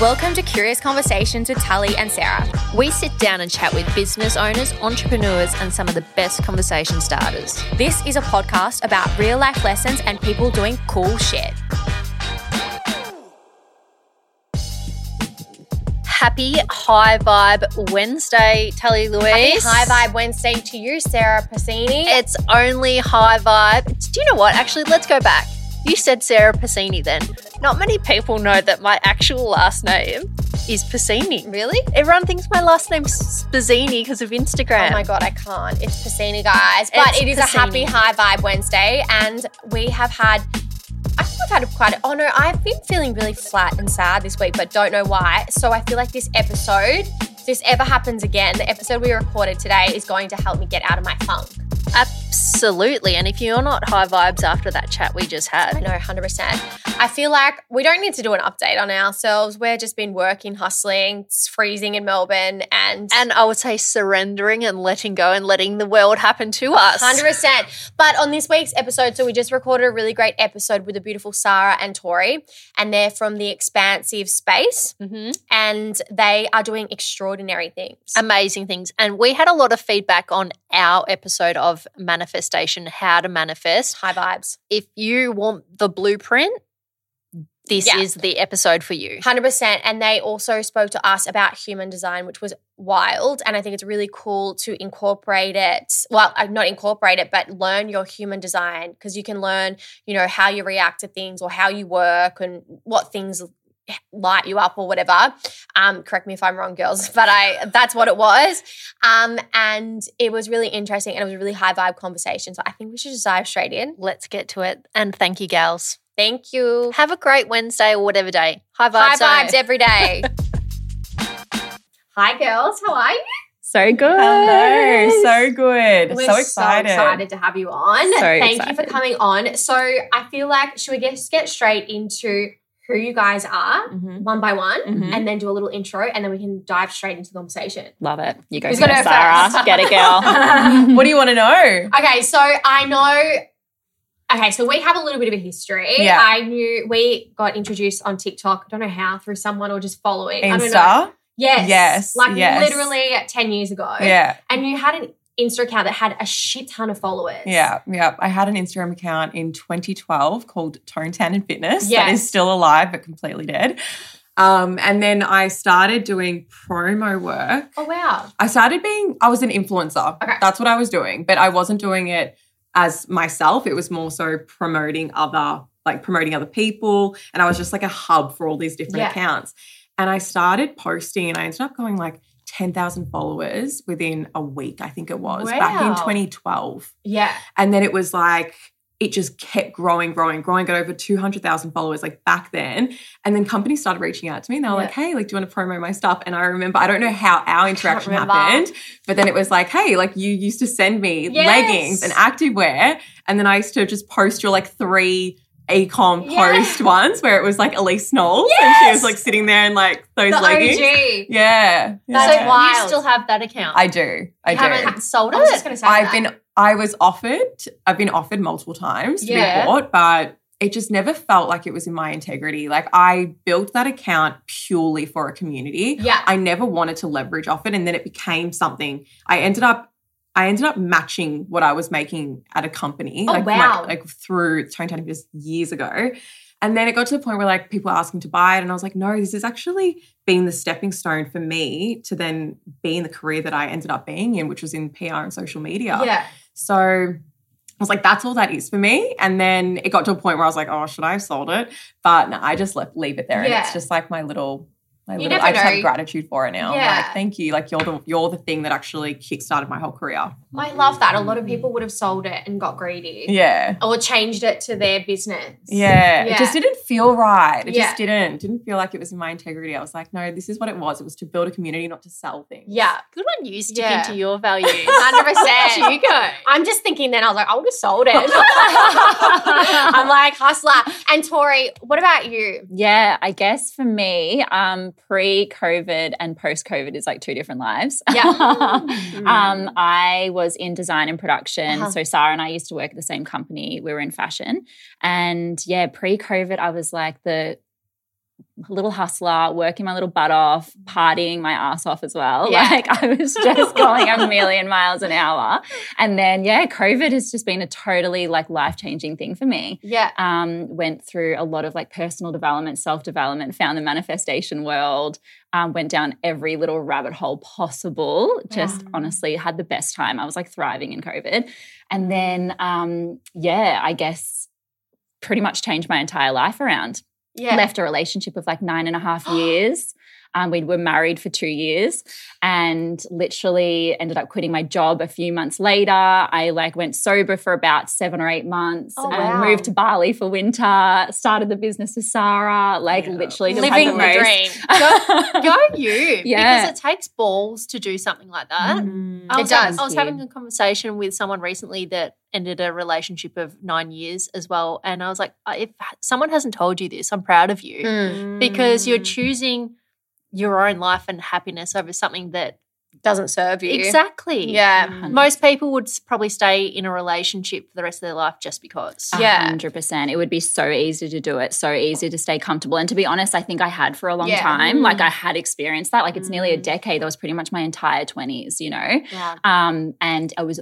Welcome to Curious Conversations with Tully and Sarah. We sit down and chat with business owners, entrepreneurs, and some of the best conversation starters. This is a podcast about real life lessons and people doing cool shit. Happy High Vibe Wednesday, Tully Louise. Happy High Vibe Wednesday to you, Sarah Pasini. It's only High Vibe. Do you know what? Actually, let's go back. You said Sarah Pasini then. Not many people know that my actual last name is Pasini. Really? Everyone thinks my last name's Spasini because of Instagram. Oh my god, I can't. It's Pasini, guys. But It's it is a happy High Vibe Wednesday, and we have had. I think we've had quite. A, oh no, I've been feeling really flat and sad this week, but don't know why. So I feel like this episode, this ever happens again, the episode we recorded today is going to help me get out of my funk. Absolutely. And if you're not high vibes after that chat we just had, I know, 100%. I feel like we don't need to do an update on ourselves. We're just been working, hustling, it's freezing in Melbourne, and and I would say surrendering and letting go and letting the world happen to us. Hundred percent. But on this week's episode, so we just recorded a really great episode with the beautiful Sarah and Tori, and they're from the Expansive Space, Mhm. and they are doing extraordinary things. Amazing things. And we had a lot of feedback on our episode of manifestation, how to manifest. High vibes. If you want the blueprint, this Yeah. is the episode for you. Hundred percent. And they also spoke to us about human design, which was wild. And I think it's really cool to incorporate it. Well, uh, not incorporate it, but learn your human design because you can learn, you know, how you react to things or how you work and what things light you up or whatever. Um, correct me if I'm wrong, girls, but I that's what it was. Um, and it was really interesting and it was a really high vibe conversation. So I think we should just dive straight in. Let's get to it. And thank you, gals. Thank you. Have a great Wednesday or whatever day. High High vibes. zone. vibes every day. Hi, girls. How are you? So good. Hello, so good. We're so excited. So excited to have you on. So Thank you for coming on. So I feel like should we just get straight into who you guys are Mhm. one by one, Mhm. and then do a little intro, and then we can dive straight into the conversation. Love it. You go Who's first, gonna go Sarah. first? Get it, girl. what do you want to know? Okay, so I know. Okay, so we have a little bit of a history. Yeah. I knew we got introduced on TikTok. I don't know how through someone or just following. I don't know. Insta? Yes. Yes, Like yes. literally ten years ago. Yeah. And you had an Insta account that had a shit ton of followers. Yeah, yeah. I had an Instagram account in 2012 called Tone Tan and Fitness. That is still alive but completely dead. Um, and then I started doing promo work. Oh wow. I started being, I was an influencer. Okay. That's what I was doing, but I wasn't doing it as myself. It was more so promoting other, like promoting other people. And I was just like a hub for all these different Yeah. accounts. And I started posting and I ended up going like 10,000 followers within a week, I think it was back in 2012. Yeah. And then it was like, it just kept growing, growing, growing, got over 200,000 followers like back then. And then companies started reaching out to me and they were Yeah. like, hey, like, do you want to promo my stuff? And I remember, I don't know how our interaction happened, but then it was like, hey, like, you used to send me Yes. leggings and activewear. And then I used to just post your like three ecom Yeah. post ones where it was like Elise Knowles and she was like sitting there in like those The leggings. OG. Yeah. That's yeah. wild. You still have that account. I do. I You do. haven't sold I was it. just gonna say I've that. been I was offered I've been offered multiple times to Yeah. be bought, but it just never felt like it was in my integrity. Like I built that account purely for a community. Yeah. I never wanted to leverage off it and then it became something I ended up I ended up matching what I was making at a company. Oh, like my- like through Tone Tanning just years ago. And then it got to the point where like people were asking to buy it, and I was like, no, this has actually been the stepping stone for me to then be in the career that I ended up being in, which was in PR and social media. Yeah. So I was like, that's all that is for me. And then it got to a point where I was like, oh, should I have sold it? But no, I just left leave it there. And Yeah. it's just like my little I, You never I just know. have gratitude for it now. Yeah. like, thank you. Like you're the you're the thing that actually kickstarted my whole career. I love that. A lot of people would have sold it and got greedy. Yeah. Or changed it to their business. Yeah. Yeah. It just didn't feel right. It Yeah. just didn't. It didn't feel like it was in my integrity. I was like, no, this is what it was. It was to build a community, not to sell things. Yeah. Good on you sticking Yeah. to your values. 100%. you go. I'm just thinking then I was like, I would have sold it. I'm like, hustler. And Tori, what about you? Yeah, I guess for me, um, pre-COVID and post-COVID is like two different lives. Yeah. um, I was in design and production. Uh-huh. So Sarah and I used to work at the same company. We were in fashion. And yeah, pre-COVID, I was like the little hustler, working my little butt off, partying my ass off as well. Yeah. Like I was just going a million miles an hour. And then yeah, COVID has just been a totally like life-changing thing for me Yeah. um, went through a lot of like personal development, self development, found the manifestation world, um, went down every little rabbit hole possible. Just Wow. honestly had the best time. I was like thriving in COVID. And then, um, yeah, I guess pretty much changed my entire life around. Yeah. Left a relationship of like nine and a half years. Um, we were married for two years and literally ended up quitting my job a few months later. I like went sober for about seven or eight months Oh, and wow. moved to Bali for winter, started the business with Sarah, like Yeah. literally just Living had the the, dream. Go, go you. Yeah. Because it takes balls to do something like that. Mm. I It was, does. I was having a conversation with someone recently that ended a relationship of nine years as well. And I was like, "Uh, if someone hasn't told you this, I'm proud of you Mm. because you're choosing your own life and happiness over something that Doesn't serve you. exactly. Yeah. Most people would probably stay in a relationship for the rest of their life just because. Yeah. hundred percent. It would be so easy to do it, so easy to stay comfortable. And to be honest, I think I had for a long Yeah. time. Like I had experienced that. Like it's nearly a Mm. decade. That was pretty much my entire twenties, you know. Yeah. Um, and I was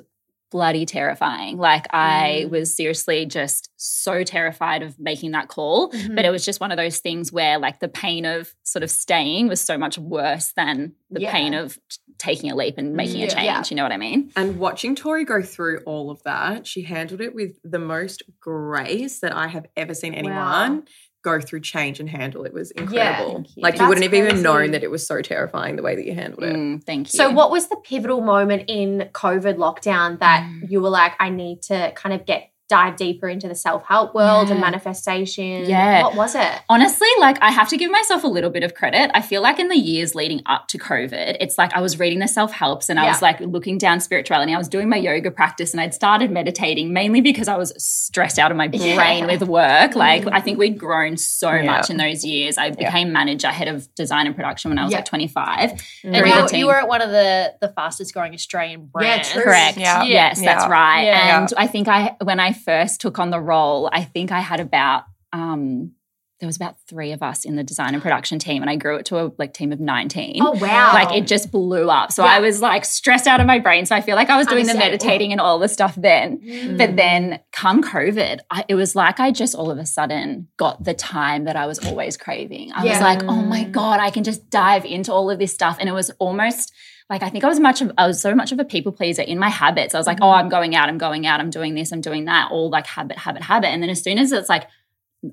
bloody terrifying. Like I Mm. was seriously just so terrified of making that call. Mm-hmm. But it was just one of those things where like the pain of sort of staying was so much worse than the Yeah. pain of taking a leap and making a change. Yeah. You know what I mean? And watching Tori go through all of that, she handled it with the most grace that I have ever seen anyone go through change and handle. It was incredible. thank you. Like you wouldn't have even known that it was so terrifying the way that you handled it. Mm, thank you. So, what was the pivotal moment in COVID lockdown that Mm. you were like, I need to kind of get dive deeper into the self help world and manifestation? Yeah. What was it? Honestly, like I have to give myself a little bit of credit. I feel like in the years leading up to COVID, it's like I was reading the self helps and I was like looking down spirituality. I was doing my yoga practice and I'd started meditating mainly because I was stressed out of my brain Yeah. with work. Like mm. I think we'd grown so Yeah. much in those years. I became manager, head of design and production when I was Yeah. like 25. Mm. And Grew you, the were- you were at one of the, the fastest growing Australian brands. true. Correct. Yeah. Yes, that's right. Yeah. And I think I when I first took on the role, I think I had about um there was about three of us in the design and production team, and I grew it to a like team of 19. Oh, wow. Like it just blew up. So Yeah. I was like stressed out of my brain. So I feel like I was doing the meditating and all the stuff then. Mm. But then come COVID, I, it was like I just all of a sudden got the time that I was always craving. I was like, oh my God, I can just dive into all of this stuff. And it was almost like I think I was much of I was so much of a people pleaser in my habits. I was like, oh, mm-hmm. I'm going out, I'm going out, I'm doing this, I'm doing that, all like habit, habit, habit. And then as soon as it's like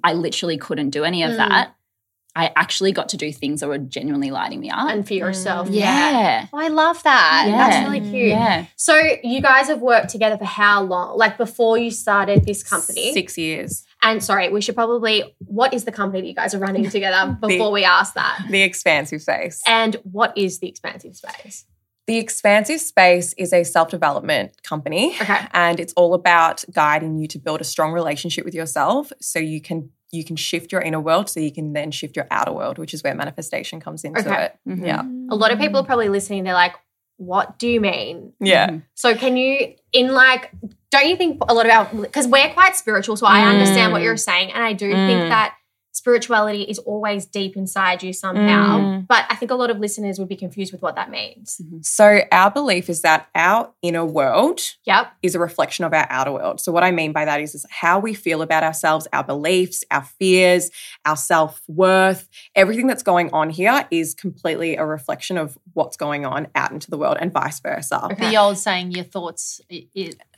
I literally couldn't do any of Mm. that, I actually got to do things that were genuinely lighting me up. and for yourself. Mm. yeah. Oh, I love that. Yeah. That's really mm. cute. Yeah. So, you guys have worked together for how long? Like before you started this company? Six years. And sorry, we should probably, what is the company that you guys are running together before we ask that? The expansive space. And what is the expansive space? The Expansive Space is a self development company. Okay. And it's all about guiding you to build a strong relationship with yourself so you can you can shift your inner world so you can then shift your outer world, which is where manifestation comes into Okay. it. Mhm. Yeah. A lot of people are probably listening, they're like, what do you mean? Yeah. Mhm. So, can you, in like, don't you think a lot about, because we're quite spiritual, so I understand what Mm. you're saying. And I do Mm. think that spirituality is always deep inside you somehow. Mm. But I think a lot of listeners would be confused with what that means. So our belief is that our inner world Yep. is a reflection of our outer world. So what I mean by that is, is how we feel about ourselves, our beliefs, our fears, our self-worth, everything that's going on here is completely a reflection of what's going on out into the world and vice versa. Okay. The old saying, your thoughts i-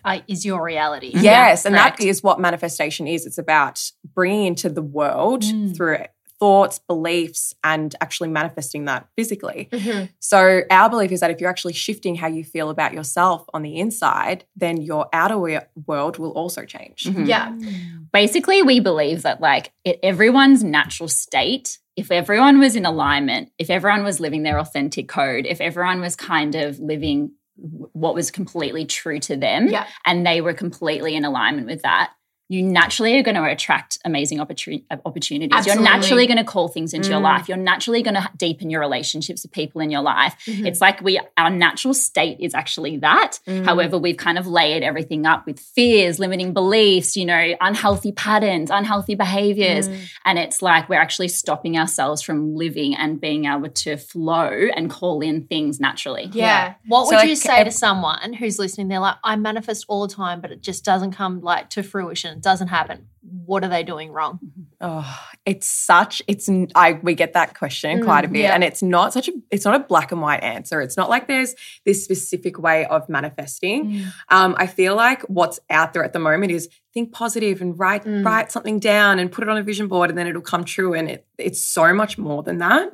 i- i- is your reality. Yes, and correct. that is what manifestation is. It's about bringing into the world Mm. through thoughts, beliefs, and actually manifesting that physically. Mhm. So, our belief is that if you're actually shifting how you feel about yourself on the inside, then your outer we- world will also change. Mhm. Yeah. Basically, we believe that like it, everyone's natural state, if everyone was in alignment, if everyone was living their authentic code, if everyone was kind of living w- what was completely true to them, Yeah. and they were completely in alignment with that, you naturally are going to attract amazing opportun- opportunities. Absolutely. You're naturally going to call things into your Mm. life. You're naturally going to deepen your relationships with people in your life. Mhm. It's like we our natural state is actually that. Mm. However, we've kind of layered everything up with fears, limiting beliefs, you know, unhealthy patterns, unhealthy behaviors. Mm. And it's like we're actually stopping ourselves from living and being able to flow and call in things naturally. Yeah. What So, would you like, say ev- to someone who's listening? They're like, I manifest all the time, but it just doesn't come like to fruition. It doesn't happen. What are they doing wrong? Oh, it's such it's I we get that question quite a bit yeah. and it's not such a it's not a black and white answer. It's not like there's this specific way of manifesting. Um, I feel like what's out there at the moment is think positive and write Mm. write something down and put it on a vision board and then it'll come true and it, it's so much more than that.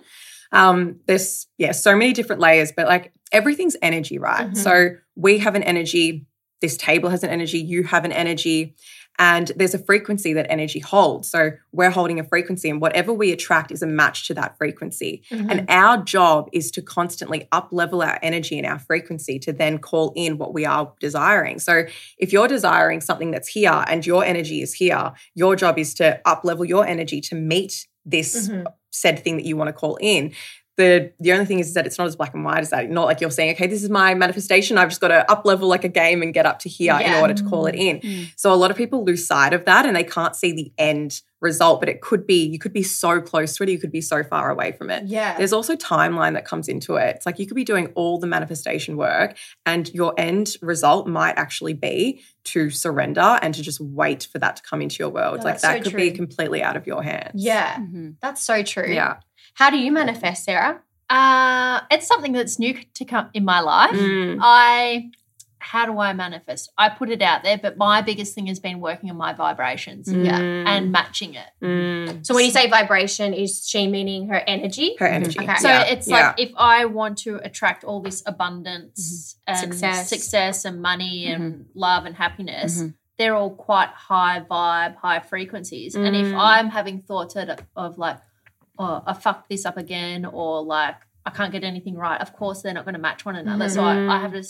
Um, there's yeah, so many different layers, but like everything's energy, right? Mhm. So we have an energy, this table has an energy, you have an energy, and there's a frequency that energy holds. So we're holding a frequency, and whatever we attract is a match to that frequency. Mhm. And our job is to constantly up level our energy and our frequency to then call in what we are desiring. So if you're desiring something that's here and your energy is here, your job is to up level your energy to meet this Mhm. said thing that you want to call in. The the only thing is that it's not as black and white as that. Not like you're saying, okay, this is my manifestation. I've just got to up level like a game and get up to here Yeah. in order to call it in. Mm. So a lot of people lose sight of that and they can't see the end result. But it could be you could be so close to it, you could be so far away from it. Yeah. There's also timeline that comes into it. It's like you could be doing all the manifestation work, and your end result might actually be to surrender and to just wait for that to come into your world. No, like that so could be completely out of your hands. yeah. Mhm. That's so true. Yeah. How do you manifest, Sarah? Uh, it's something that's new to come in my life. Mm. I, how do I manifest? I put it out there, but my biggest thing has been working on my vibrations Yeah. Mm. and matching it. Mm. So when you say vibration, is she meaning her energy? her energy. Okay. So Yeah. it's Yeah. like if I want to attract all this abundance and Success. success, and money and love and happiness, Mhm. they're all quite high vibe, high frequencies. And if Mm. I'm having thoughts of like, oh, I fucked this up again, or like I can't get anything right, of course they're not going to match one another. So I, I mm-hmm. have to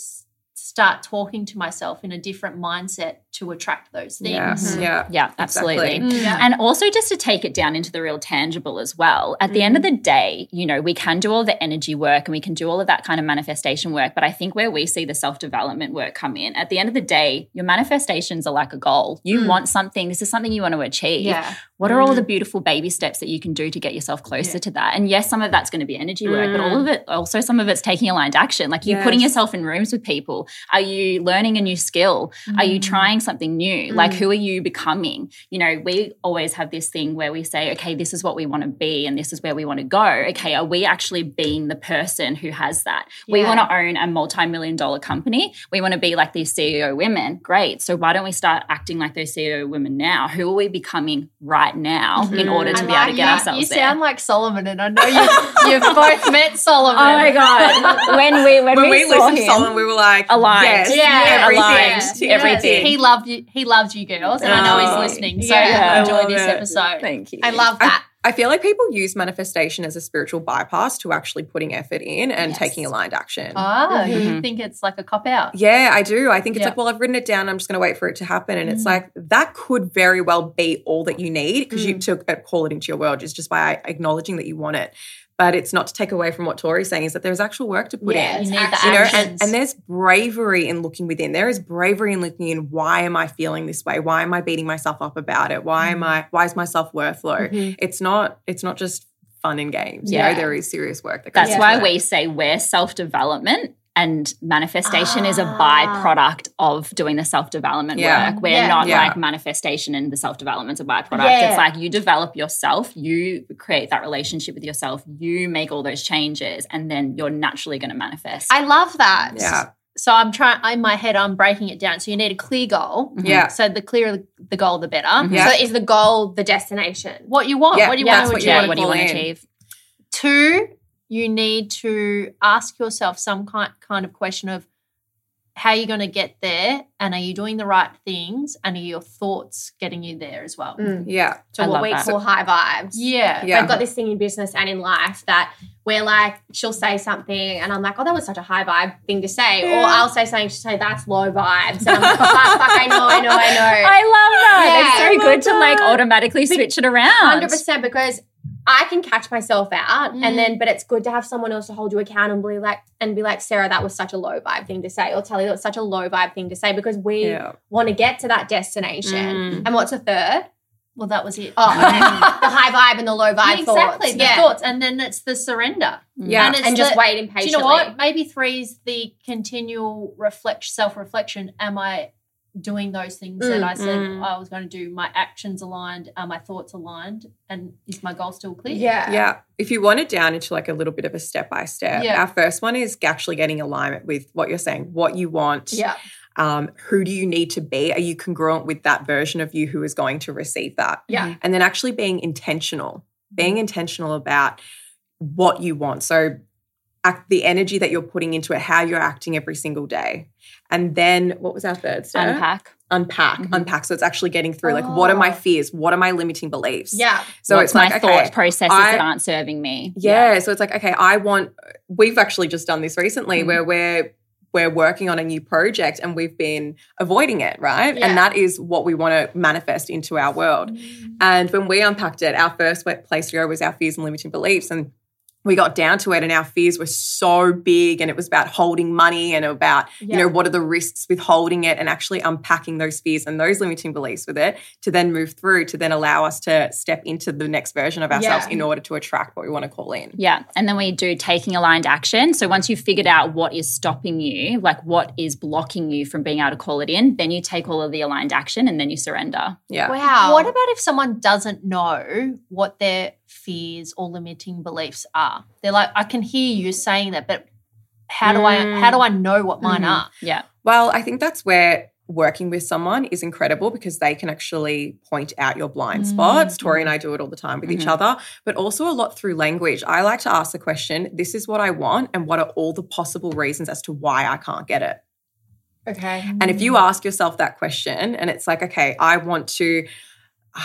start talking to myself in a different mindset to attract those things. Yes. Mhm. Yeah. Yeah, absolutely. Exactly. Yeah. And also just to take it down into the real tangible as well. At the end of the day, you know, we can do all the energy work and we can do all of that kind of manifestation work. But I think where we see the self development work come in, at the end of the day, your manifestations are like a goal. You Mm. want something, this is something you want to achieve. Yeah. What are all the beautiful baby steps that you can do to get yourself closer to that? And yes, some of that's going to be energy work, but all of it, also some of it's taking aligned action. Like you putting Yes. yourself in rooms with people. Are you learning a new skill? Are you mm. trying something new? Like mm. who are you becoming? You know, we always have this thing where we say, okay, this is what we want to be and this is where we want to go. Okay, are we actually being the person who has that? We want to own a multi-million dollar company. We want to be like these CEO women. Great. So why don't we start acting like those CEO women now? Who are we becoming right now mm-hmm. in order to I be able to get that. ourselves You there? sound like Solomon, and I know you, you've both met Solomon. Oh my god! When we when, When we, we, saw listened to him, Solomon, we were like, Aligned. Yes, Yeah, everything. aligned. to Yes. everything. He loved you. He loves you, girls, and I know Oh, he's listening. So yeah. I enjoy this it. episode. Thank you. I love that. I feel like people use manifestation as a spiritual bypass to actually putting effort in and Yes. taking aligned action. Ah, you Mhm. think it's like a cop out? Yeah, I do. I think it's Yeah. like, well, I've written it down. I'm just going to wait for it to happen. And it's Mm. like, that could very well be all that you need because you Mm. to uh, call it into your world is just by acknowledging that you want it. But it's not to take away from what Tori's saying is that there's actual work to put Yeah, in. You need the You know, and, and there's bravery in looking within. There is bravery in looking in why am I feeling this way? Why am I beating myself up about it? Why am I why is my self-worth low? Mhm. It's not it's not just fun and games. You Yeah. know, there is serious work that goes That's why we say we're self development and manifestation is a Ah. byproduct of doing the self development Yeah. work. We're Yeah. not Yeah. like manifestation and the self development's a byproduct. It's like you develop yourself, you create that relationship with yourself, you make all those changes, and then you're naturally going to manifest. I love that. Yeah. so I'm trying in my head. I'm breaking it down. So you need a clear goal. Yeah. So the clearer the goal, the better. Yeah. So is the goal the destination? What you want? Yeah, What do you want to achieve? what do you want to achieve? Two, you need to ask yourself some kind kind of question of how you're going to get there, and are you doing the right things, and are your thoughts getting you there as well? Mm. Yeah. So I what we that. call high vibes. Yeah. Yeah. I've got this thing in business and in life that we're like, she'll say something and I'm like, oh, that was such a high vibe thing to say. Or I'll say something, she'll say, that's low vibes. And I'm like, fuck, fuck, I know, I know, I know. I love that. Yeah, it's so I good to like automatically switch it around. Hundred percent because I can catch myself out, Mm. and then but it's good to have someone else to hold you accountable, like and be like, Sarah, that was such a low vibe thing to say, or tell you that was such a low vibe thing to say because we Yeah. want to get to that destination. Mm. And what's a third? Well, that was it. Oh, the high vibe and the low vibe Yeah, exactly. thoughts. The yeah. thoughts, and then it's the surrender. Yeah. And it's and just the- waiting Do you know what? Maybe three is the continual reflect, self reflection. Am I doing those things that Mm, I said mm. I was going to do? My actions aligned? Are my thoughts aligned? And is my goal still clear? Yeah. Yeah. If you want it down into like a little bit of a step by step, our first one is actually getting alignment with what you're saying, what you want. Yeah. Um, who do you need to be? Are you congruent with that version of you who is going to receive that? Yeah. And then actually being intentional, being intentional about what you want. So act, the energy that you're putting into it, how you're acting every single day. And then what was our third step? Unpack. Unpack, Mhm. unpack. So it's actually getting through like, what are my Oh. fears? What are my limiting beliefs? Yeah. So What's it's my like, thought okay, processes I- that aren't serving me? yeah. So it's like, okay, I want we've actually just done this recently Mm. where we're we're working on a new project and we've been avoiding it, right? Yeah. And that is what we want to manifest into our world. Mm. And when we unpacked it, our first place to go was our fears and limiting beliefs. And we got down to it and our fears were so big and it was about holding money and about, you know, what are the risks with holding it and actually unpacking those fears and those limiting beliefs with it to then move through to then allow us to step into the next version of ourselves Yeah. in order to attract what we want to call in. Yeah. And then we do taking aligned action. So once you've figured out what is stopping you, like what is blocking you from being able to call it in, then you take all of the aligned action and then you surrender. Yeah. Wow. What about if someone doesn't know what their fears or limiting beliefs are? They're like, I can hear you saying that, but how do I Mm. how do I know what mine Mhm. are? Yeah. Well, I think that's where working with someone is incredible because they can actually point out your blind spots. Tori and I do it all the time with each Mhm. other, but also a lot through language. I like to ask the question, this is what I want, and what are all the possible reasons as to why I can't get it? Okay. And if you ask yourself that question and it's like, okay, I want to,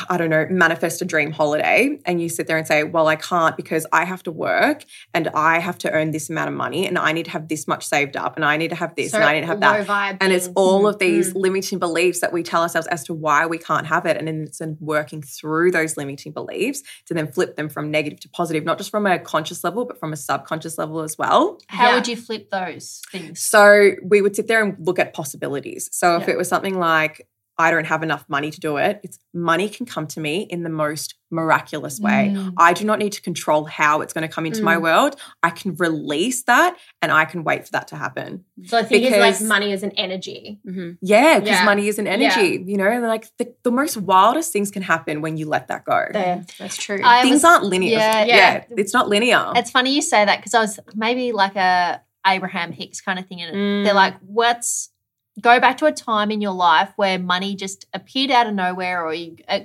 I don't know, manifest a dream holiday, and you sit there and say, well, I can't because I have to work and I have to earn this amount of money and I need to have this much saved up and I need to have this and I need to have that. low vibe And it's all of these Mm. limiting beliefs that we tell ourselves as to why we can't have it. And then it's in working through those limiting beliefs to then flip them from negative to positive, not just from a conscious level, but from a subconscious level as well. How Yeah. would you flip those things? So we would sit there and look at possibilities. So if Yeah. it was something like, I don't have enough money to do it, it's money can come to me in the most miraculous way. Mm. I do not need to control how it's going to come into my Mm. world. I can release that and I can wait for that to happen. So I think it's like money is an energy. Yeah, because Yeah. money is an energy, you know, like the, the most wildest things can happen when you let that go. There. That's true. I things was- aren't linear. yeah, Yeah, yeah. it's not linear. It's funny you say that because I was maybe like a Abraham Hicks kind of thing. And Mm. they're like, what's go back to a time in your life where money just appeared out of nowhere or you uh,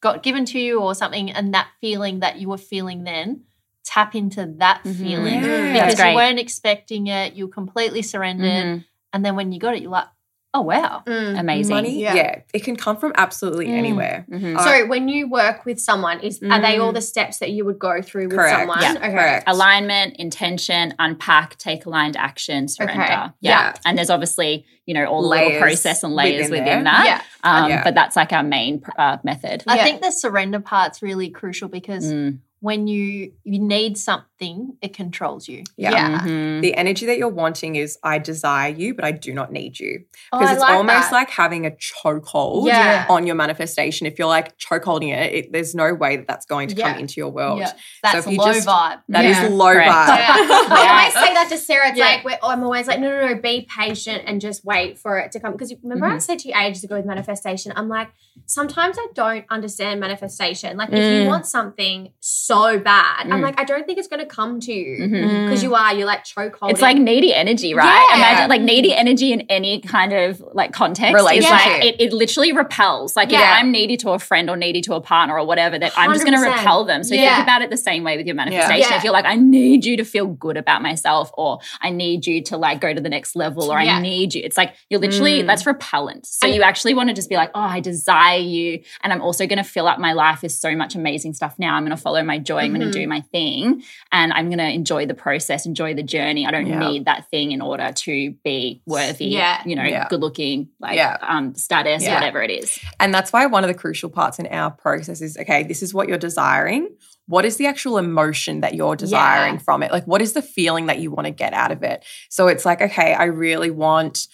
got given to you or something, and that feeling that you were feeling then, tap into that Mhm. feeling Yeah. because you weren't expecting it, you completely surrendered, Mhm. and then when you got it, you're like, oh wow. Mm. Amazing. Money, Yeah. yeah. it can come from absolutely Mm. anywhere. Mhm. Uh, So when you work with someone, is are they Mm. all the steps that you would go through with Correct. someone? Yeah, okay. correct. alignment, intention, unpack, take aligned action, surrender. Okay. Yeah. Yeah. And there's obviously, you know, all the little process and layers within within, there. that. Yeah. Um, Yeah. But that's like our main uh, method. I think the surrender part's really crucial because Mm. When you you need something, it controls you. Yeah. Yeah. Mhm. The energy that you're wanting is I desire you, but I do not need you. Oh, Because I it's like almost that. like having a chokehold Yeah. on your manifestation. If you're like chokeholding it, it, there's no way that that's going to Yeah. come into your world. Yeah. That's if you low just- vibe. That is Yeah. low Correct. vibe. Yeah. I always say that to Sarah. It's Yeah. like we're, I'm always like, no, no, no, be patient and just wait for it to come. Because remember, I Mhm. said to you ages ago with manifestation, I'm like, sometimes I don't understand manifestation. Like, if you Mm. want something so so bad. I'm Mm. like, I don't think it's going to come to you because you are. You're like choke holding. It's like needy energy, right? Yeah. Imagine like needy energy in any kind of like context is like it, it literally repels. Like if I'm needy to a friend or needy to a partner or whatever, that I'm just going to repel them. So Yeah. think about it the same way with your manifestation. Yeah. If you're like, I need you to feel good about myself, or I need you to like go to the next level, or Yeah. I need you, it's like you're literally Mm. that's repellent. So And- you actually want to just be like, oh, I desire you, and I'm also going to fill up my life with so much amazing stuff. Now I'm going to follow my joy. I'm going Mhm. to do my thing and I'm going to enjoy the process, enjoy the journey. I don't Yeah. need that thing in order to be worthy, Yeah. you know, Yeah. good looking, like um, status, whatever it is. And that's why one of the crucial parts in our process is okay, this is what you're desiring. What is the actual emotion that you're desiring from it? Like, what is the feeling that you want to get out of it? So it's like, okay, I really want,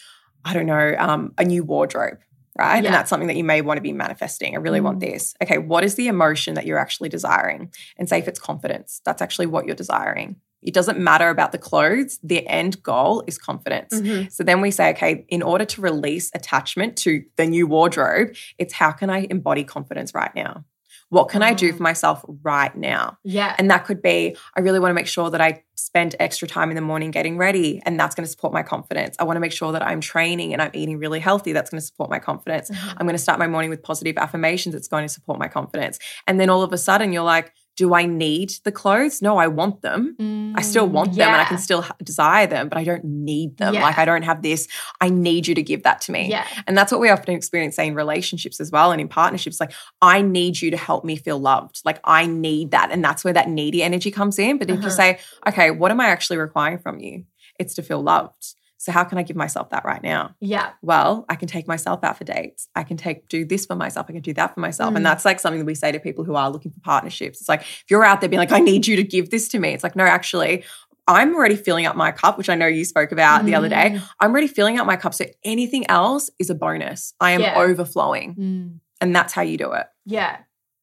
I don't know, um, a new wardrobe, right? Yeah. And that's something that you may want to be manifesting. I really want this. Okay, what is the emotion that you're actually desiring? And say if it's confidence, that's actually what you're desiring. It doesn't matter about the clothes. The end goal is confidence. Mhm. So then we say, okay, in order to release attachment to the new wardrobe, it's how can I embody confidence right now? What can I do for myself right now? yeah. And that could be, I really want to make sure that I spend extra time in the morning getting ready, and that's going to support my confidence. I want to make sure that I'm training and I'm eating really healthy. That's going to support my confidence. Mhm. I'm going to start my morning with positive affirmations. It's going to support my confidence. And then all of a sudden, you're like, do I need the clothes? No, I want them. I still want them and I can still ha- desire them, but I don't need them. Yeah. Like, I don't have this. I need you to give that to me. Yeah. And that's what we often experience say, in relationships as well and in partnerships. Like, I need you to help me feel loved. Like, I need that. And that's where that needy energy comes in. But if you Uh-huh. say, okay, what am I actually requiring from you? It's to feel loved. So, how can I give myself that right now? Yeah. Well, I can take myself out for dates. I can take do this for myself. I can do that for myself. Mm. And that's like something that we say to people who are looking for partnerships. It's like if you're out there being like, I need you to give this to me. It's like, no, actually, I'm already filling up my cup, which I know you spoke about the other day. Mm. I'm already filling up my cup. So anything else is a bonus. I am Yeah. overflowing. Mm. And that's how you do it. Yeah.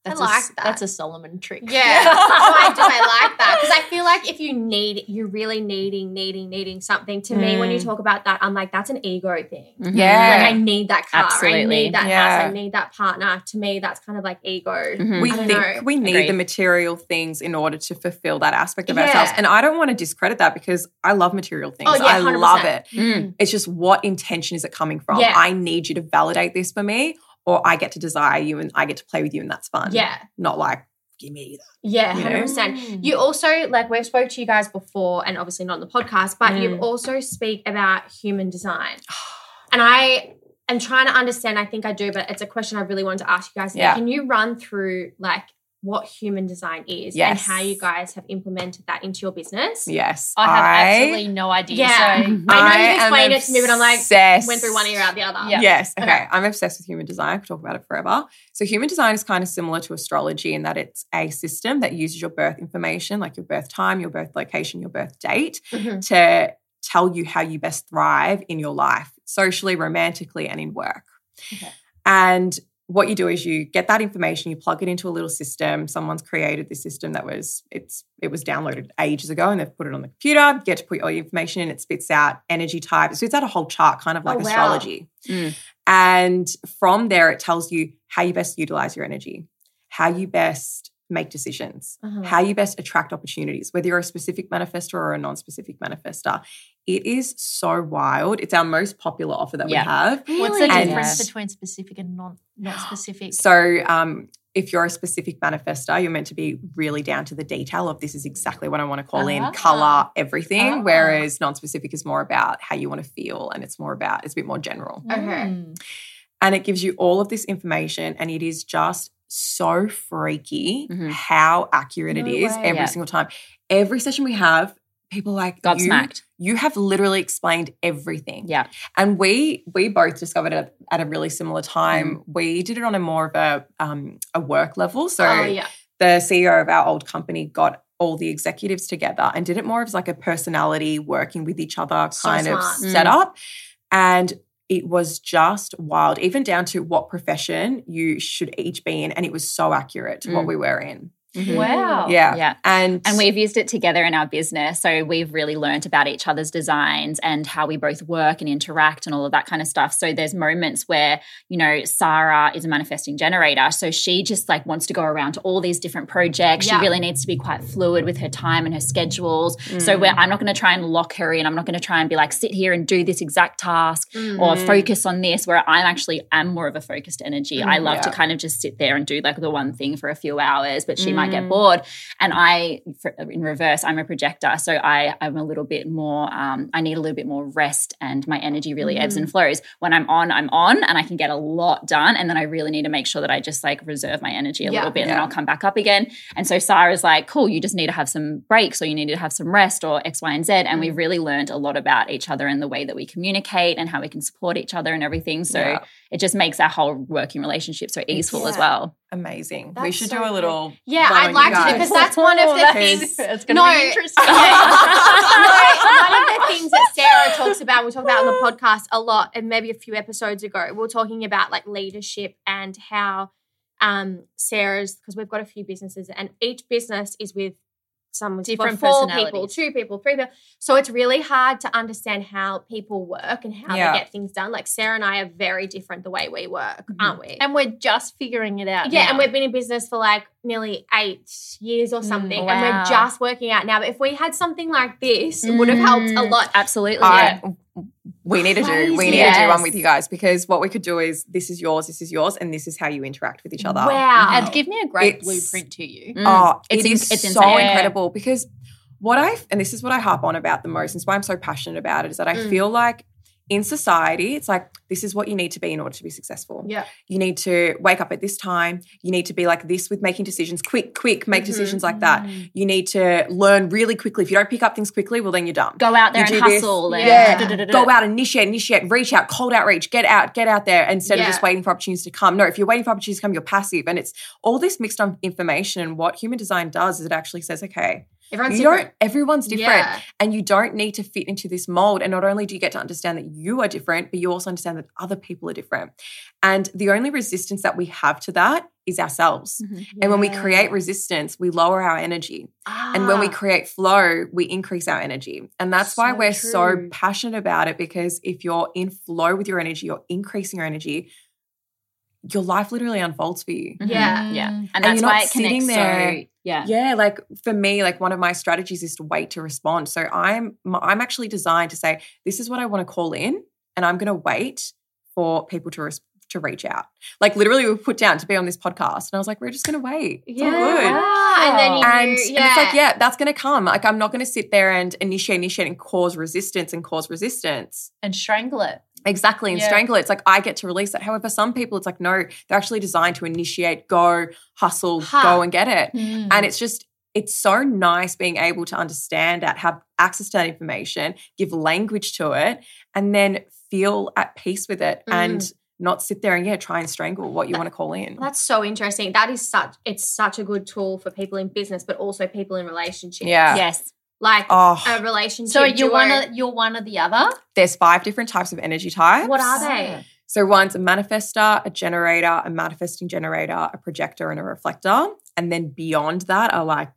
That's I a, like s- that. That's a Solomon trick. Yeah. oh, I do. I like that because I feel like if you need, you're really needing, needing, needing something. To me, when you Mm. talk about that, I'm like, that's an ego thing. Yeah. Like I need that car. I Absolutely. need that Yeah. house. I need that partner. To me, that's kind of like ego. Mhm. We think know. we need Agreed. the material things in order to fulfill that aspect of Yeah. ourselves. And I don't want to discredit that because I love material things. Oh, yeah, I 100%. love it. Mm. It's just what intention is it coming from? Yeah. I need you to validate this for me, or I get to desire you and I get to play with you, and that's fun. Yeah. Not like, give me that. Yeah. You know? Hundred percent. You also like we've spoke to you guys before, and obviously not on the podcast, but you Mm. also speak about human design, and I am trying to understand. I think I do, but it's a question I really wanted to ask you guys. Yeah. Can you run through like what human design is and how you guys have implemented that into your business? Yes. I have absolutely no idea. Yeah. So I know you've explained it to me, but I'm like, obsessed. Went through one ear out the other. Yeah. Yes. Okay. Okay. I'm obsessed with human design. I could talk about it forever. So, human design is kind of similar to astrology in that it's a system that uses your birth information, like your birth time, your birth location, your birth date, Mhm. to tell you how you best thrive in your life, socially, romantically, and in work. Okay. And what you do is you get that information, you plug it into a little system. Someone's created this system that was it's it was downloaded ages ago, and they've put it on the computer. You get to put all your information in. It spits out energy type. It spits out a whole chart, kind of like Oh, wow. astrology. Mm. And from there, it tells you how you best utilize your energy, how you best make decisions, Uh-huh. how you best attract opportunities, whether you're a specific manifestor or a non specific manifestor. It is so wild. It's our most popular offer that Yeah. we have. What's the And- difference Yes. between specific and non not specific? So, um, if you're a specific manifestor, you're meant to be really down to the detail of this is exactly what I want to call in Ah. color, everything. Ah. Whereas non specific is more about how you want to feel and it's more about, it's a bit more general. Okay. Mm. and it gives you all of this information and it is just so freaky Mhm. how accurate it No is way. every Yeah. single time every session we have people like you, smacked. you have literally explained everything Yeah. and we we both discovered it at a really similar time Mm. we did it on a more of a um a work level so oh yeah. the ceo of our old company got all the executives together and did it more as like a personality working with each other So kind of smart. Mm. setup. And it was just wild, even down to what profession you should each be in. And it was so accurate to what Mm. we were in. Mm-hmm. Wow. Yeah. Yeah. And And we've used it together in our business. So we've really learnt about each other's designs and how we both work and interact and all of that kind of stuff. So there's moments where, you know, Sarah is a manifesting generator. So she just like wants to go around to all these different projects. Yeah. She really needs to be quite fluid with her time and her schedules. So where mm. I'm not going to try and lock her in, I'm not going to try and be like, sit here and do this exact task or mm-hmm. focus on this, where I'm actually am more of a focused energy. I mm-hmm. love to kind of just sit there and do like the one thing for a few hours, but she mm. might get mm. bored. And I, in reverse, I'm a projector, so I I'm a little bit more. Um, I need a little bit more rest, and my energy really ebbs and mm. flows. When I'm on, I'm on, and I can get a lot done. And then I really need to make sure that I just like reserve my energy a Yeah. little bit, and then I'll come back up again. And so Sarah's like, "Cool, you just need to have some breaks, or you need to have some rest, or X, Y, and Z." And we've mm. really learned a lot about each other and the way that we communicate and how we can support each other and everything. So Yeah. it just makes our whole working relationship so easeful as well. amazing. we should so do a little. Yeah, I'd like to do because that's one of the That's- things. It's going to No. be interesting. no, one of the things that Sarah talks about, we talk about on the podcast a lot, and maybe a few episodes ago, we are talking about like leadership and how um Sarah's because we've got a few businesses, and each business is with some Different four people, two people, three people. So it's really hard to understand how people work and how Yeah. they get things done. Like Sarah and I are very different the way we work, aren't we? and we're just figuring it out. Yeah, now. and we've been in business for like nearly eight years or something, and we're just working out now. But if we had something like this, it would have helped a Mm, lot. Absolutely. yeah. I, we need to do. We Crazy. need to do one with you guys because what we could do is this is yours, this is yours, and this is how you interact with each other. Wow. and give me a great It's- blueprint to you. Mm. Oh, It's it in- is it's so insane. incredible because what I and this is what I harp on about the most, and it's why I'm so passionate about it, is that I Mm. feel like in society, it's like this is what you need to be in order to be successful. Yeah. You need to wake up at this time. You need to be like this with making decisions. Quick, quick, make Mhm. decisions like that. You need to learn really quickly. If you don't pick up things quickly, well, then you're done. Go out there You and hustle. and Yeah. Go out, initiate, initiate, reach out, cold outreach, get out, get out there instead of just waiting for opportunities to come. No, if you're waiting for opportunities to come, you're passive. And it's all this mixed up information. And what human design does is it actually says, okay, Everyone's you different. don't, everyone's different. Yeah. And you don't need to fit into this mold. And not only do you get to understand that you are different, but you also understand that other people are different. And the only resistance that we have to that is ourselves. Mhm. And when we create resistance, we lower our energy. And when we Ah. create flow, we increase our energy. And that's why we're so passionate about it because if you're in flow with your energy, you're increasing your energy, your life literally unfolds for you. Mhm. Yeah. Yeah. And And that's you're why not it connects sitting there- so yeah. Yeah, like for me, like one of my strategies is to wait to respond. So I'm I'm actually designed to say this is what I want to call in, and I'm going to wait for people to res- to reach out. Like literally, we put down to be on this podcast, and I was like, we're just going to wait. It's all good. Ah, And then you And, do, and it's like, yeah, that's going to come. Like, I'm not going to sit there and initiate, initiate, and cause resistance and cause resistance. and strangle it. Exactly, and Yeah. strangle it. It's like I get to release it. However, some people, it's like, no, they're actually designed to initiate, go, hustle, Huh. go and get it. Mm. And it's just, it's so nice being able to understand that, have access to that information, give language to it, and then feel at peace with it Mm. and not sit there and, yeah, try and strangle what you want to call in. That's so interesting. That is such it's such a good tool for people in business, but also people in relationships. Yeah. Yes. Like Oh, a relationship. so you're duo. one of you're one or the other. there's five different types of energy types. what are they? Ah. So one's a manifestor, a generator, a manifesting generator, a projector, and a reflector. And then beyond that are like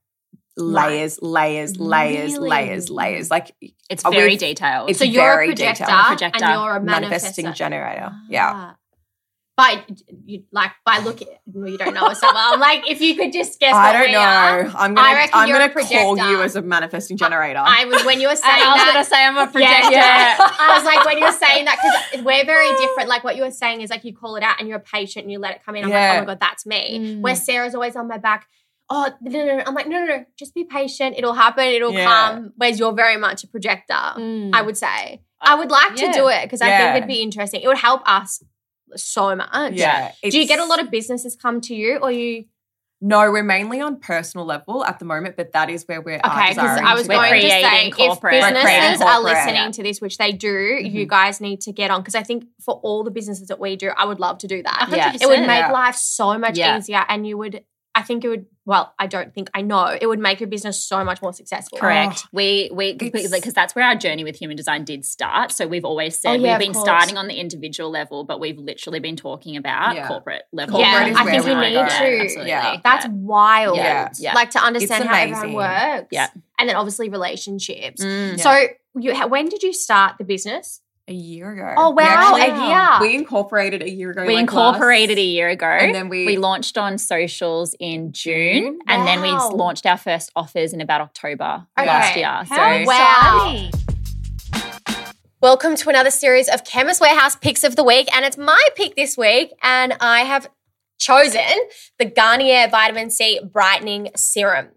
layers, layers, layers, Really? layers, layers. Like It's very detailed. it's so you're very a projector, detailed. Projector. and you're a manifesting manifesting generator. Ah. Yeah. But you like by looking, well, you don't know us so well. I'm like if you could just guess, I what don't we know. Are, I'm gonna reckon I'm you're a gonna call projector. you as a manifesting generator. I was when you were saying And I was that. gonna say I'm a projector. yeah. yeah. I was like, when you were saying that, because we're very different. Like what you were saying is like you call it out and you're a patient and you let it come in. I'm like, oh my god, that's me. Mm. Where Sarah's always on my back. Oh no, no, no. I'm like, no, no, no. Just be patient. It'll happen. It'll Yeah. come. Whereas you're very much a projector. Mm. I would say. I would like Yeah. to do it because I think it'd be interesting. It would help us so much. yeah. Do you get a lot of businesses come to you, or you? No, we're mainly on personal level at the moment, but that is where we're Okay, because I was We're going to creating say corporate- if We're businesses are corporate. listening to this, which they do, you mm-hmm. guys need to get on because I think for all the businesses that we do, I would love to do that. Yeah. It would make Yeah. life so much Yeah. easier, and you would. I think it would. Well, I don't think I know it would make your business so much more successful. Correct. we we It's- because that's where our journey with human design did start. So we've always said Oh, yeah, we've been course. starting on the individual level, but we've literally been talking about Yeah. corporate level. Yeah, Corporate is I think we you need go. to. Absolutely. Yeah. That's wild. Yeah. Yeah. Like to understand how everyone works. Yeah. And then obviously relationships. Mm. So you when did you start the business? A year ago. Oh We wow, actually- a year. We incorporated a year ago. we like incorporated last- a year ago and then we- we launched on socials in June and then we launched our first offers in about October Okay. last year. So Wow. Welcome to another series of Chemist Warehouse picks of the week, and it's my pick this week, and I have chosen the Garnier Vitamin C Brightening Serum.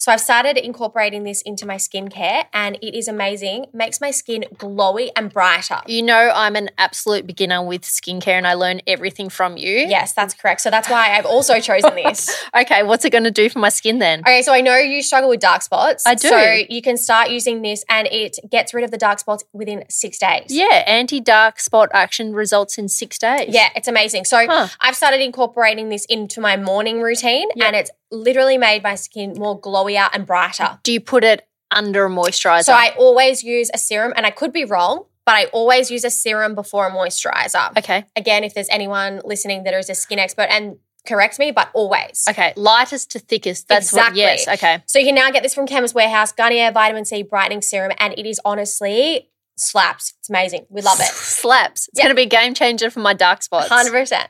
So I've started incorporating this into my skincare, and it is amazing. Makes my skin glowy and brighter. You know, I'm an absolute beginner with skincare and I learn everything from you. Yes, that's correct. So that's why I've also chosen this. Okay, what's it going to do for my skin then? Okay, so I know you struggle with dark spots. I do. So you can start using this, and it gets rid of the dark spots within six days. Yeah, anti dark spot action results in six days. Yeah, it's amazing. So Huh. I've started incorporating this into my morning routine, Yeah. and it's literally made my skin more glowier and brighter. Do you put it under a moisturizer? So I always use a serum, and I could be wrong, but I always use a serum before a moisturizer. Okay. Again, if there's anyone listening that is a skin expert, and correct me, but always. Okay. Lightest to thickest. That's Exactly. what. Yes. Okay. So you can now get this from Chemist Warehouse, Garnier Vitamin C Brightening Serum, and it is honestly slaps. It's amazing. We love it. Slaps. It's Yeah. going to be a game changer for my dark spots. Hundred percent.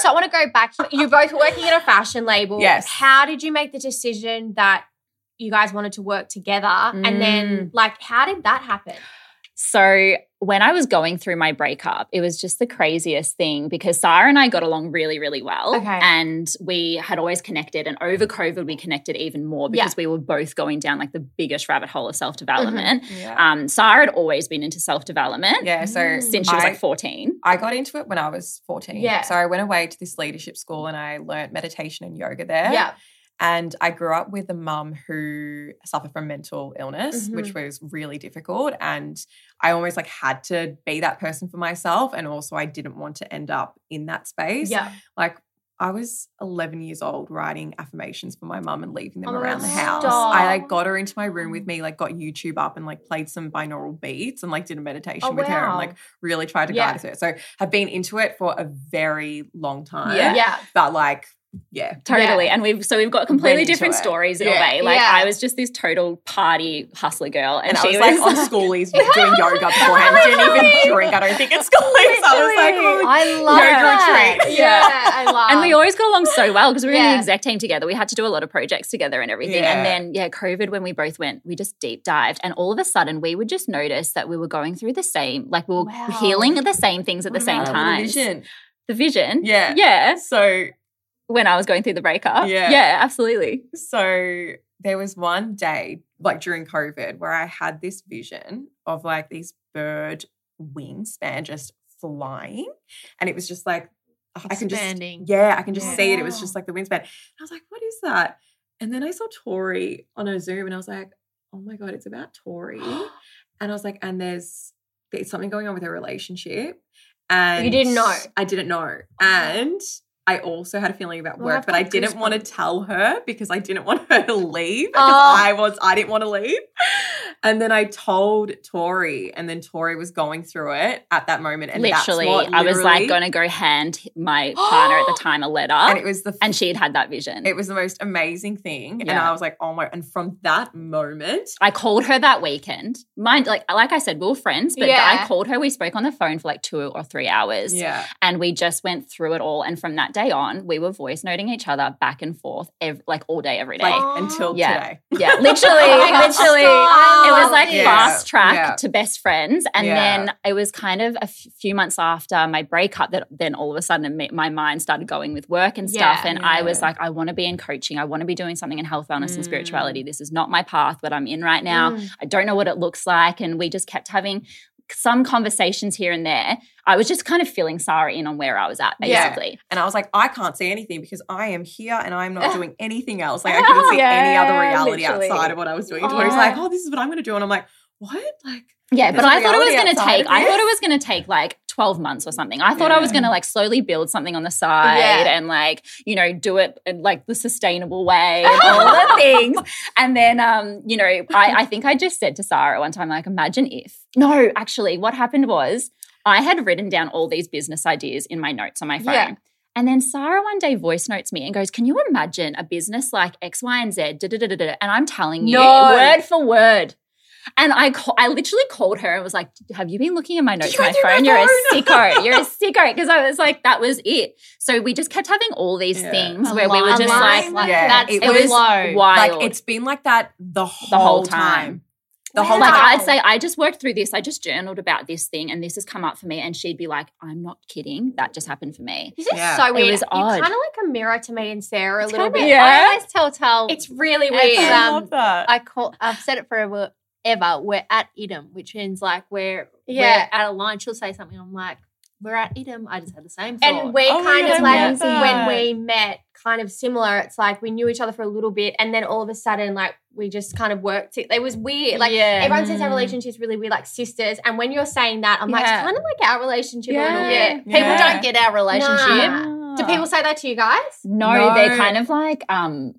So I want to go back. You both were working at a fashion label. Yes. How did you make the decision that you guys wanted to work together? And then, mm. like, how did that happen? So when I was going through my breakup, it was just the craziest thing because Sarra and I got along really, really well. Okay. And we had always connected. And over COVID, we connected even more Yeah. because we were both going down like the biggest rabbit hole of self development. Yeah. Um, Sarra had always been into self development yeah. So since she was I- like 14. I got into it when I was 14. Yeah. So I went away to this leadership school and I learnt meditation and yoga there. And I grew up with a mum who suffered from mental illness, Mhm. which was really difficult. And I almost like had to be that person for myself. And also I didn't want to end up in that space. Yeah. Like I was 11 years old writing affirmations for my mum and leaving them Oh around the house. stop. I like got her into my room with me, like got YouTube up and like played some binaural beats and like did a meditation Oh, with her and like really tried to Yeah. guide her. So I've been into it for a very long time. Yeah. Yeah. But like, yeah. Totally. And we've so we've got completely Went different stories in Yeah. a way. Like Yeah. I was just this total party hustler girl. And, And, I she was like on schoolies doing yoga beforehand. Didn't even drink. I don't think it's schoolies. I was like, oh, I love yoga that. retreat. Yeah. I love. and we always got along so well because we were in the exec team together. We had to do a lot of projects together and everything. Yeah. And then, yeah, COVID, when we both went, we just deep dived. And all of a sudden, we would just notice that we were going through the same, like we were Wow. healing the same things at the What same about time. Vision. The vision. Yeah. Yeah. So When I was going through the breakup. Yeah. Yeah, absolutely. So there was one day, like during COVID, where I had this vision of like these bird wingspan just flying. And it was just like, I can just, Expanding. yeah, I can just Yeah. see it. It was just like the wingspan. And I was like, what is that? And then I saw Tori on a Zoom and I was like, oh my God, it's about Tori. and I was like, and there's, there's something going on with her relationship. And you didn't know? I didn't know. Uh-huh. And I also had a feeling about work, but I didn't want to tell her because I didn't want her to leave because Oh. I was I didn't want to leave. And then I told Tori, and then Tori was going through it at that moment. And that's literally, what I was like going to go hand my partner at the time a letter. and it was the and she had had that vision. it was the most amazing thing. And I was like, oh my, and from that moment, I called her that weekend. Mind, like like I said, we were friends, but Yeah. I called her. We spoke on the phone for like two or three hours, yeah. and we just went through it all. And from that day on, we were voice noting each other back and forth, like all day, every day. Like until Yeah. today. yeah, literally, Oh God, literally. It was like Yeah. fast track Yeah. to best friends, and Yeah. then it was kind of a f- few months after my breakup that then all of a sudden my mind started going with work and stuff, and I was like, I want to be in coaching, I want to be doing something in health, wellness, and Mm. spirituality. This is not my path, but I'm in right now. Mm. I don't know what it looks like. And we just kept having some conversations here and there. I was just kind of filling Sarra in on where I was at, Yeah. basically. And I was like, I can't see anything because I am here and I'm not doing anything else. Like I couldn't see any other reality literally. outside of what I was doing. Oh. Tori's like, oh, this is what I'm going to do. And I'm like, what? Like, Yeah, but I thought it was going to take. I thought it was going to take like 12 months or something. I thought I was going to like slowly build something on the side Yeah. and like, you know, do it in like the sustainable way and all the things. And then, um, you know, I, I think I just said to Sarra one time, like, imagine if. No, actually, what happened was I had written down all these business ideas in my notes on my phone. Yeah. And then Sarra one day voice notes me and goes, Can you imagine a business like X, Y, and Z? Da, da, da, da, da. And I'm telling you, No. word for word. And I, ca- I literally called her and was like, "Have you been looking at my notes you on my go through phone? You're a phone?" sicko. You're a sicko." Because I was like, "That was it." So we just kept having all these Yeah. things where we were just align, like, Yeah, that's it it was flow. wild. Like it's been like that the whole, the whole time. time. The whole Like time. I'd say, I just worked through this. I just journaled about this thing, and this has come up for me. And she'd be like, "I'm not kidding. That just happened for me." This is Yeah. so It weird. was you odd. kind of like a mirror to me and Sarra a It's little bit. Yeah. I always tell tell. It's really It's, weird. um, love that. I call. I've said it forever. Ever. We're ad idem, which means like we're Yeah. we're at a line. She'll say something. I'm like, we're ad idem. I just had the same thought. and we Oh kind of like love that. when we met, kind of similar. It's like we knew each other for a little bit, and then all of a sudden, like we just kind of worked. It, it was weird. Like Yeah. everyone says our Mm. relationship's really weird, like sisters. And when you're saying that, I'm like, it's kind of like our relationship a little Yeah. bit. people Yeah. don't get our relationship. Nah. Do people say that to you guys? No, No. they're kind of like, um,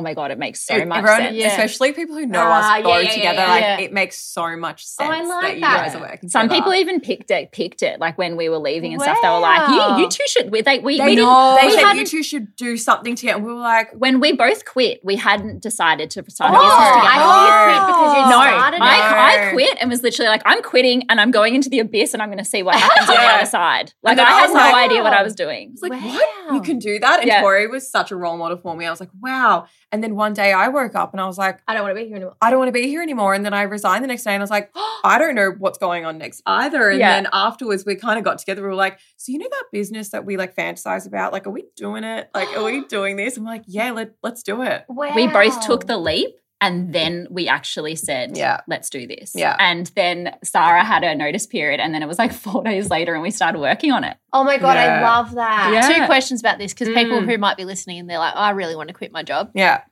oh my god, it makes so It- much everyone- sense. Yeah. especially people who know Ah, us yeah, both yeah, yeah, together, yeah, like yeah. it makes so much Oh, I sense like that you guys are working. Some together. people even picked it, picked it, like when we were leaving and stuff. They were like, "You, you two should." They, we, they, we didn't. know, they we said you two should do something together. And we were like, when we both quit, we hadn't decided to start a Oh, business together. I thought you quit because you no, started I. I quit and was literally like, I'm quitting and I'm going into the abyss and I'm going to see what happens on the other side. Like, I I had was no idea what I was doing. It's like, Wow. what? You can do that? And Yeah. Tori was such a role model for me. I was like, wow. And then one day I woke up and I was like, I don't want to be here anymore. I don't want to be here anymore. And then I resigned the next day and I was like, I don't know what's going on next either. And Yeah. then afterwards, we kind of got together. We were like, so you know that business that we like fantasize about? Like, are we doing it? Like, are we doing this? I'm like, yeah, let, let's do it. Wow. We both took the leap and then we actually said, Yeah. let's do this. Yeah. And then Sarra had a notice period and then it was like four days later and we started working on it. Oh my god, I love that. Yeah. Two questions about this because people Mm. who might be listening and they're like, oh, I really want to quit my job. Yeah.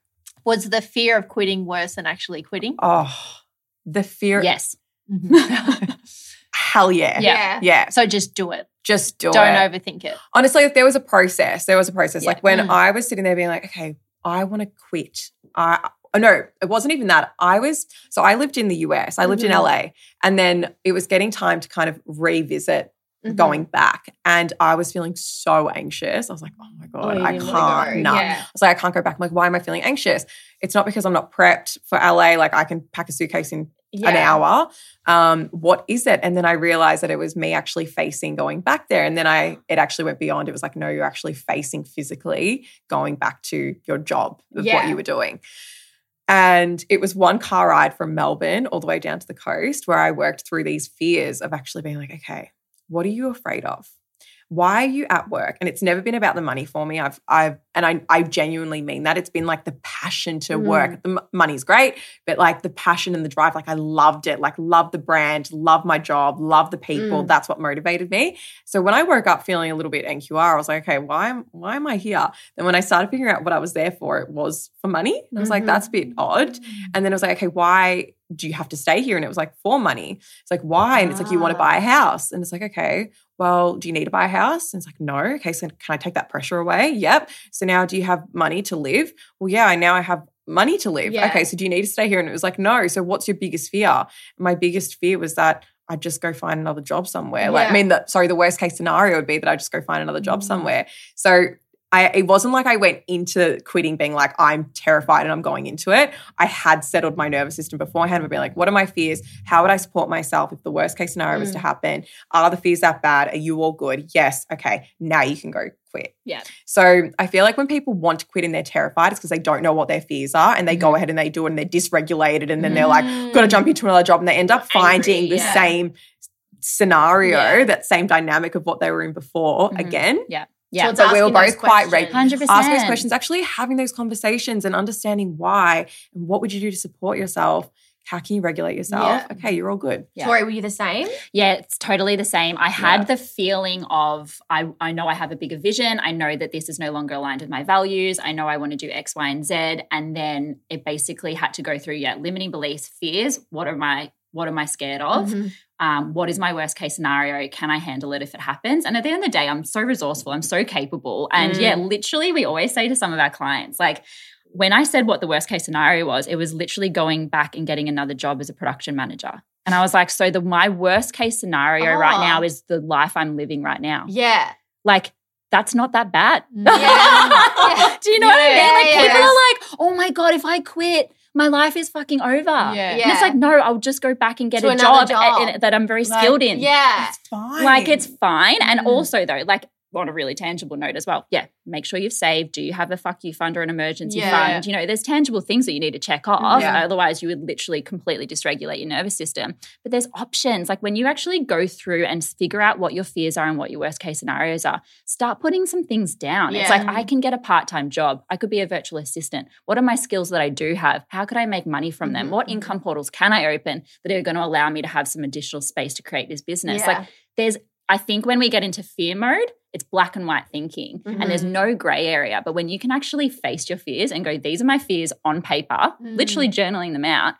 Was the fear of quitting worse than actually quitting? Oh, the fear. Yes. Hell yeah. Yeah. Yeah. So just do it. Just do Don't it. overthink it. honestly, if there was a process, there was a process. Yeah. Like when Mm. I was sitting there being like, okay, I want to quit. I oh, no, it wasn't even that. I was so I lived in the US. I lived in Mhm. LA, and then it was getting time to kind of revisit Mhm. going back, and I was feeling so anxious. I was like, oh my Oh, god, you I can't. no. Yeah. I was like, I can't go back. I'm like, why am I feeling anxious? It's not because I'm not prepped for LA. Like I can pack a suitcase in an hour. Um, what is it? And then I realized that it was me actually facing going back there. And then I it actually went beyond. It was like, no, you're actually facing physically going back to your job of Yeah. what you were doing. And it was one car ride from Melbourne all the way down to the coast where I worked through these fears of actually being like, okay, what are you afraid of? Why are you at work? And it's never been about the money for me. I've, I've, and I, I genuinely mean that. It's been like the passion to Mm. work. The m- money's great, but like the passion and the drive, like I loved it. Like loved the brand, loved my job, loved the people. Mm. That's what motivated me. So when I woke up feeling a little bit NQR, I was like, okay, why am, why am I here? Then when I started figuring out what I was there for, it was for money. And I was like, Mhm. that's a bit odd. And then I was like, okay, why do you have to stay here? And it was like, for money. It's like, why? And it's like, you want to Ah. buy a house. And it's like, okay, well, do you need to buy a house? And it's like, no. Okay, so can I take that pressure away? Yep. So now do you have money to live? Well, yeah, I now I have money to live. Yeah. Okay, so do you need to stay here? And it was like, no. So what's your biggest fear? My biggest fear was that I'd just go find another job somewhere. Like, I mean, the, sorry, the worst case scenario would be that I just go find another job Mm. somewhere. So I, it wasn't like I went into quitting being like, I'm terrified and I'm going into it. I had settled my nervous system beforehand, but being like, what are my fears? How would I support myself if the worst case scenario was Mm. to happen? Are the fears that bad? Are you all good? Yes. Okay. Now you can go quit. Yeah. So I feel like when people want to quit and they're terrified, it's because they don't know what their fears are and they Mm-hmm. go ahead and they do it and they're dysregulated and then they're like, got to jump into another job and they end up Angry, finding the yeah. same scenario, Yeah. that same dynamic of what they were in before Mhm. again. Yeah. Yeah, so But we were both quite ready. questions. 100%. Ask those questions, actually having those conversations and understanding why and what would you do to support yourself? How can you regulate yourself? Yeah. Okay, you're all good. Yeah. Tori, were you the same? Yeah, it's totally the same. I had Yeah. the feeling of I, I know I have a bigger vision. I know that this is no longer aligned with my values. I know I want to do X, Y, and Z. And then it basically had to go through, yeah, limiting beliefs, fears. What are my what am I scared of? Mhm. Um, what is my worst case scenario? Can I handle it if it happens? And at the end of the day, I'm so resourceful, I'm so capable. And yeah, literally, we always say to some of our clients, like, when I said what the worst case scenario was, it was literally going back and getting another job as a production manager. And I was like, so the my worst case scenario right Oh. now is the life I'm living right now. Yeah. Like, that's not that bad. Yeah. Do you know what I mean? Like Yeah, people yeah. are like, oh my God, if I quit, my life is fucking over. Yeah. And it's like, no, I'll just go back and get To a job, job. a- a- that I'm very Like, skilled in. Yeah. It's fine. Like it's fine. And Mm. also though, like on a really tangible note as well, yeah, make sure you've saved. Do you have a fuck you fund or an emergency Yeah. fund? You know, there's tangible things that you need to check off. Yeah. Otherwise, you would literally completely dysregulate your nervous system. But there's options. Like when you actually go through and figure out what your fears are and what your worst case scenarios are, start putting some things down. It's like I can get a part-time job. I could be a virtual assistant. What are my skills that I do have? How could I make money from them? Mhm. What income portals can I open that are going to allow me to have some additional space to create this business? Yeah. Like there's I think when we get into fear mode, it's black and white thinking and there's Mm-hmm. no gray area. But when you can actually face your fears and go, these are my fears on paper, Mm. literally journaling them out,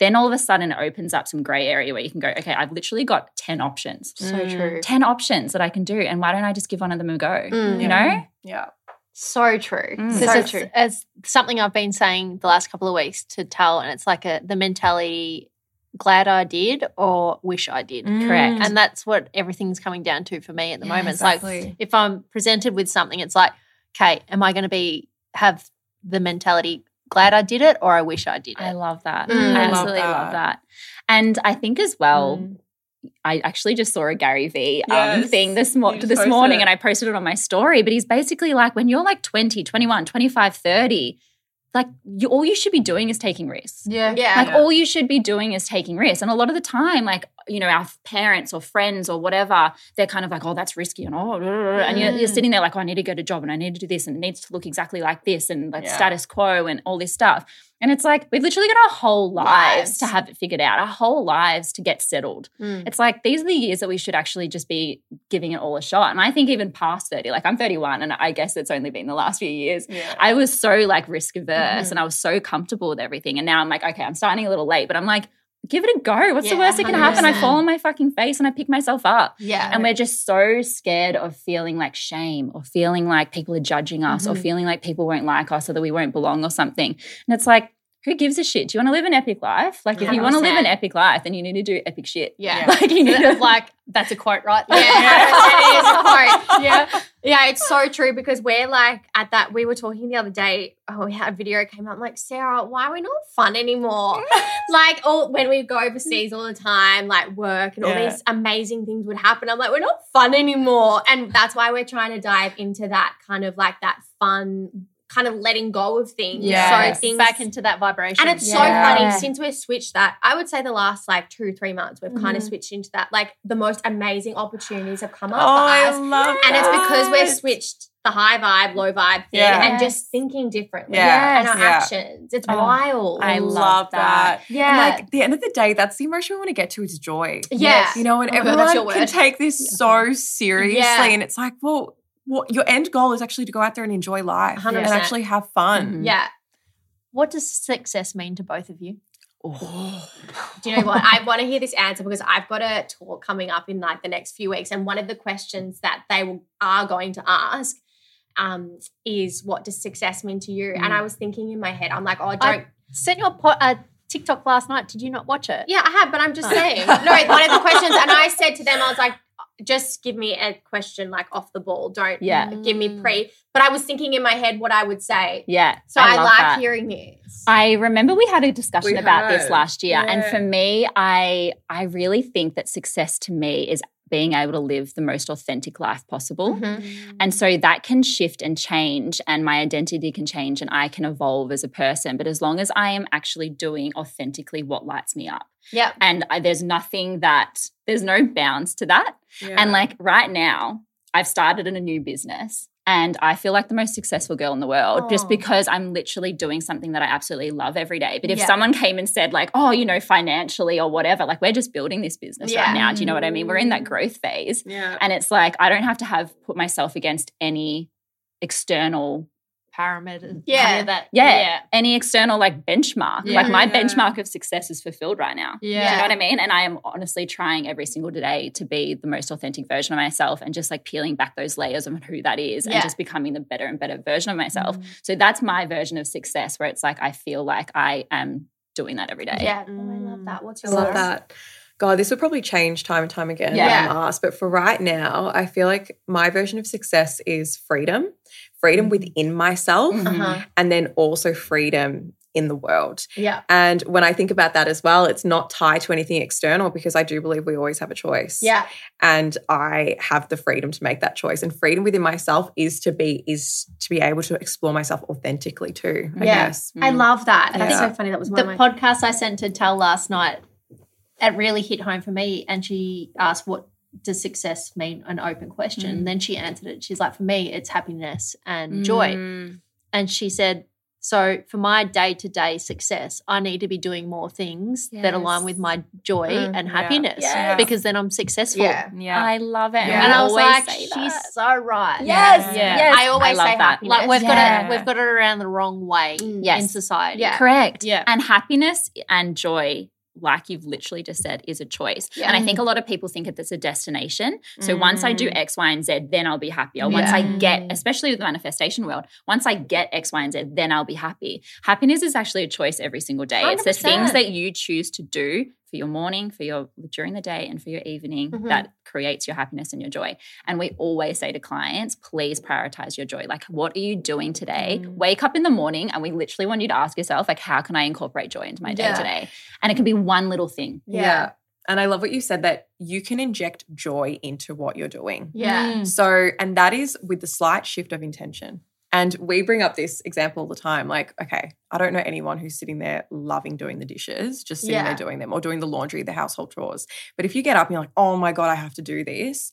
then all of a sudden it opens up some gray area where you can go, okay, I've literally got 10 options. So true. 10 options that I can do. And why don't I just give one of them a go? Mm. You know? Yeah. So true. Mm. So Because true. it's, it's something I've been saying the last couple of weeks to tell, and it's like a the mentality glad I did or wish I did. Correct. And that's what everything's coming down to for me at the Yeah, moment. It's like if I'm presented with something, it's like, okay, am I going to be have the mentality glad I did it or I wish I did it? I love that. Mm. I I love absolutely love that. that. And I think as well, Mm. I actually just saw a Gary Vee um, Yes. thing this, mo- this morning it. and I posted it on my story. But he's basically like, when you're like 20, 21, 25, 30, like you, all you should be doing is taking risks. Yeah. Yeah. Like all you should be doing is taking risks. And a lot of the time, like, you know, our parents or friends or whatever, they're kind of like, oh, that's risky. And oh, and you're, you're Mm. sitting there like, oh, I need to get a job and I need to do this and it needs to look exactly like this and like Yeah. status quo and all this stuff. And it's like, we've literally got our whole lives, Lives. to have it figured out, our whole lives to get settled. Mm. It's like these are the years that we should actually just be giving it all a shot. And I think even past 30, like I'm 31 and I guess it's only been the last few years. Yeah. I was so like risk averse Mhm. and I was so comfortable with everything. And now I'm like, okay, I'm starting a little late, but I'm like, give it a go. What's the Yeah, worst that can happen? I fall on my fucking face and I pick myself up. Yeah. And we're just so scared of feeling like shame or feeling like people are judging us or Mhm. feeling like people won't like us or that we won't belong or something. And it's like, who gives a shit? Do you want to live an epic life? Like, if you want to live an epic life, then you need to do epic shit. yeah. Like, you need to, like that's a quote, right? Yeah, it is a quote. yeah. Yeah, it's so true because we're like at that. We were talking the other day. Oh, we had a video came out. I'm like, Sarra, why are we not fun anymore? like, all when we go overseas all the time, like work and all Yeah. these amazing things would happen. I'm like, we're not fun anymore, and that's why we're trying to dive into that kind of like that fun, kind of letting go of things. Yes. So things Back into that vibration. and it's so funny since we've switched that. I would say the last like two, three months, we've kind of mm-hmm. switched into that. Like the most amazing opportunities have come Oh, up for I us. love And it's because we've switched the high vibe, low vibe thing Yeah. and Yes. just thinking differently. Yeah. And our Yeah. actions. It's Oh, wild. I I love love that. that. yeah. And like at the end of the day, that's the emotion we want to get to is joy. yeah. You know, and Oh my God, everyone can take this so seriously. Yeah. And it's like, well, what your end goal is actually to go out there and enjoy life and 100%. actually have fun. Mhm. yeah. what does success mean to both of you? Do you know what? I want to hear this answer because I've got a talk coming up in like the next few weeks. And one of the questions that they will, are going to ask um, is what does success mean to you? And I was thinking in my head, I'm like, oh, don't I sent you a, po- a TikTok last night. Did you not watch it? Yeah, I have, but I'm just Oh. saying. No, one of the questions, and I said to them, I was like, just give me a question like off the ball. Don't Yeah. give me pre. But I was thinking in my head what I would say. Yeah. So I, love like that. hearing this. I remember we had a discussion We about this last year. And for me, I I really think that success to me is being able to live the most authentic life possible. Mhm. And so that can shift and change, and my identity can change, and I can evolve as a person. But as long as I am actually doing authentically what lights me up, Yep. and I, there's nothing that, there's no bounds to that. And like right now, I've started in a new business. And I feel like the most successful girl in the world just Oh. because I'm literally doing something that I absolutely love every day. But if Yeah. someone came and said, like, oh, you know, financially or whatever, like we're just building this business Yeah. right now. Do you know what I mean? We're in that growth phase. Yeah. And it's like, I don't have to have put myself against any external parameter. Yeah. that. yeah, any external like benchmark. Yeah. Like my Yeah. benchmark of success is fulfilled right now. Yeah. Do you know what I mean? And I am honestly trying every single day to be the most authentic version of myself and just like peeling back those layers of who that is Yeah. and just becoming the better and better version of myself. Mm. So that's my version of success where it's like I feel like I am doing that every day. Yeah. Oh, I love that. What's your I your love that. God, this would probably change time and time again Yeah. when I'm asked. But for right now, I feel like my version of success is freedom, freedom within myself, Mhm. Uh-huh. and then also freedom in the world. Yeah. And when I think about that as well, it's not tied to anything external because I do believe we always have a choice. Yeah. And I have the freedom to make that choice. And freedom within myself is to be is to be able to explore myself authentically too. I Yeah. guess. I love that. Yeah. That's so funny. That was one the of my podcast I sent to Tell last night, it really hit home for me. And she asked, What does success mean? An open question. Mm. And then she answered it. She's like, For me, it's happiness and joy. Mm. And she said, So for my day to day success, I need to be doing more things that align with my joy Mm. and Yeah. happiness because then I'm successful. Yeah. Yeah. I love it. Yeah. And I we was like, she's so right. Yes. Yeah. Yes. I always love say that. happiness. Like we've got it, we've got it around the wrong way Mm. Yes. in society. Yeah. Correct. Yeah. And happiness and joy, like you've literally just said, is a choice. Yeah. And I think a lot of people think that it's a destination. So once I do Mm. X, Y, and Z, then I'll be happier. Once I get, especially with the manifestation world, once I get X, Y, and Z, then I'll be happy. Happiness is actually a choice every single day. It's the things that you choose to do for your morning, for your during the day, and for your evening Mhm. that creates your happiness and your joy. And we always say to clients, please prioritize your joy. Like, what are you doing today? Mm. Wake up in the morning, and we literally want you to ask yourself, like, how can I incorporate joy into my day Yeah. today? And it can be one little thing. Yeah. And I love what you said that you can inject joy into what you're doing. Yeah. So, and that is with the slight shift of intention. And we bring up this example all the time. Like, okay, I don't know anyone who's sitting there loving doing the dishes, just sitting Yeah. there doing them or doing the laundry, the household chores. But if you get up and you're like, oh my God, I have to do this,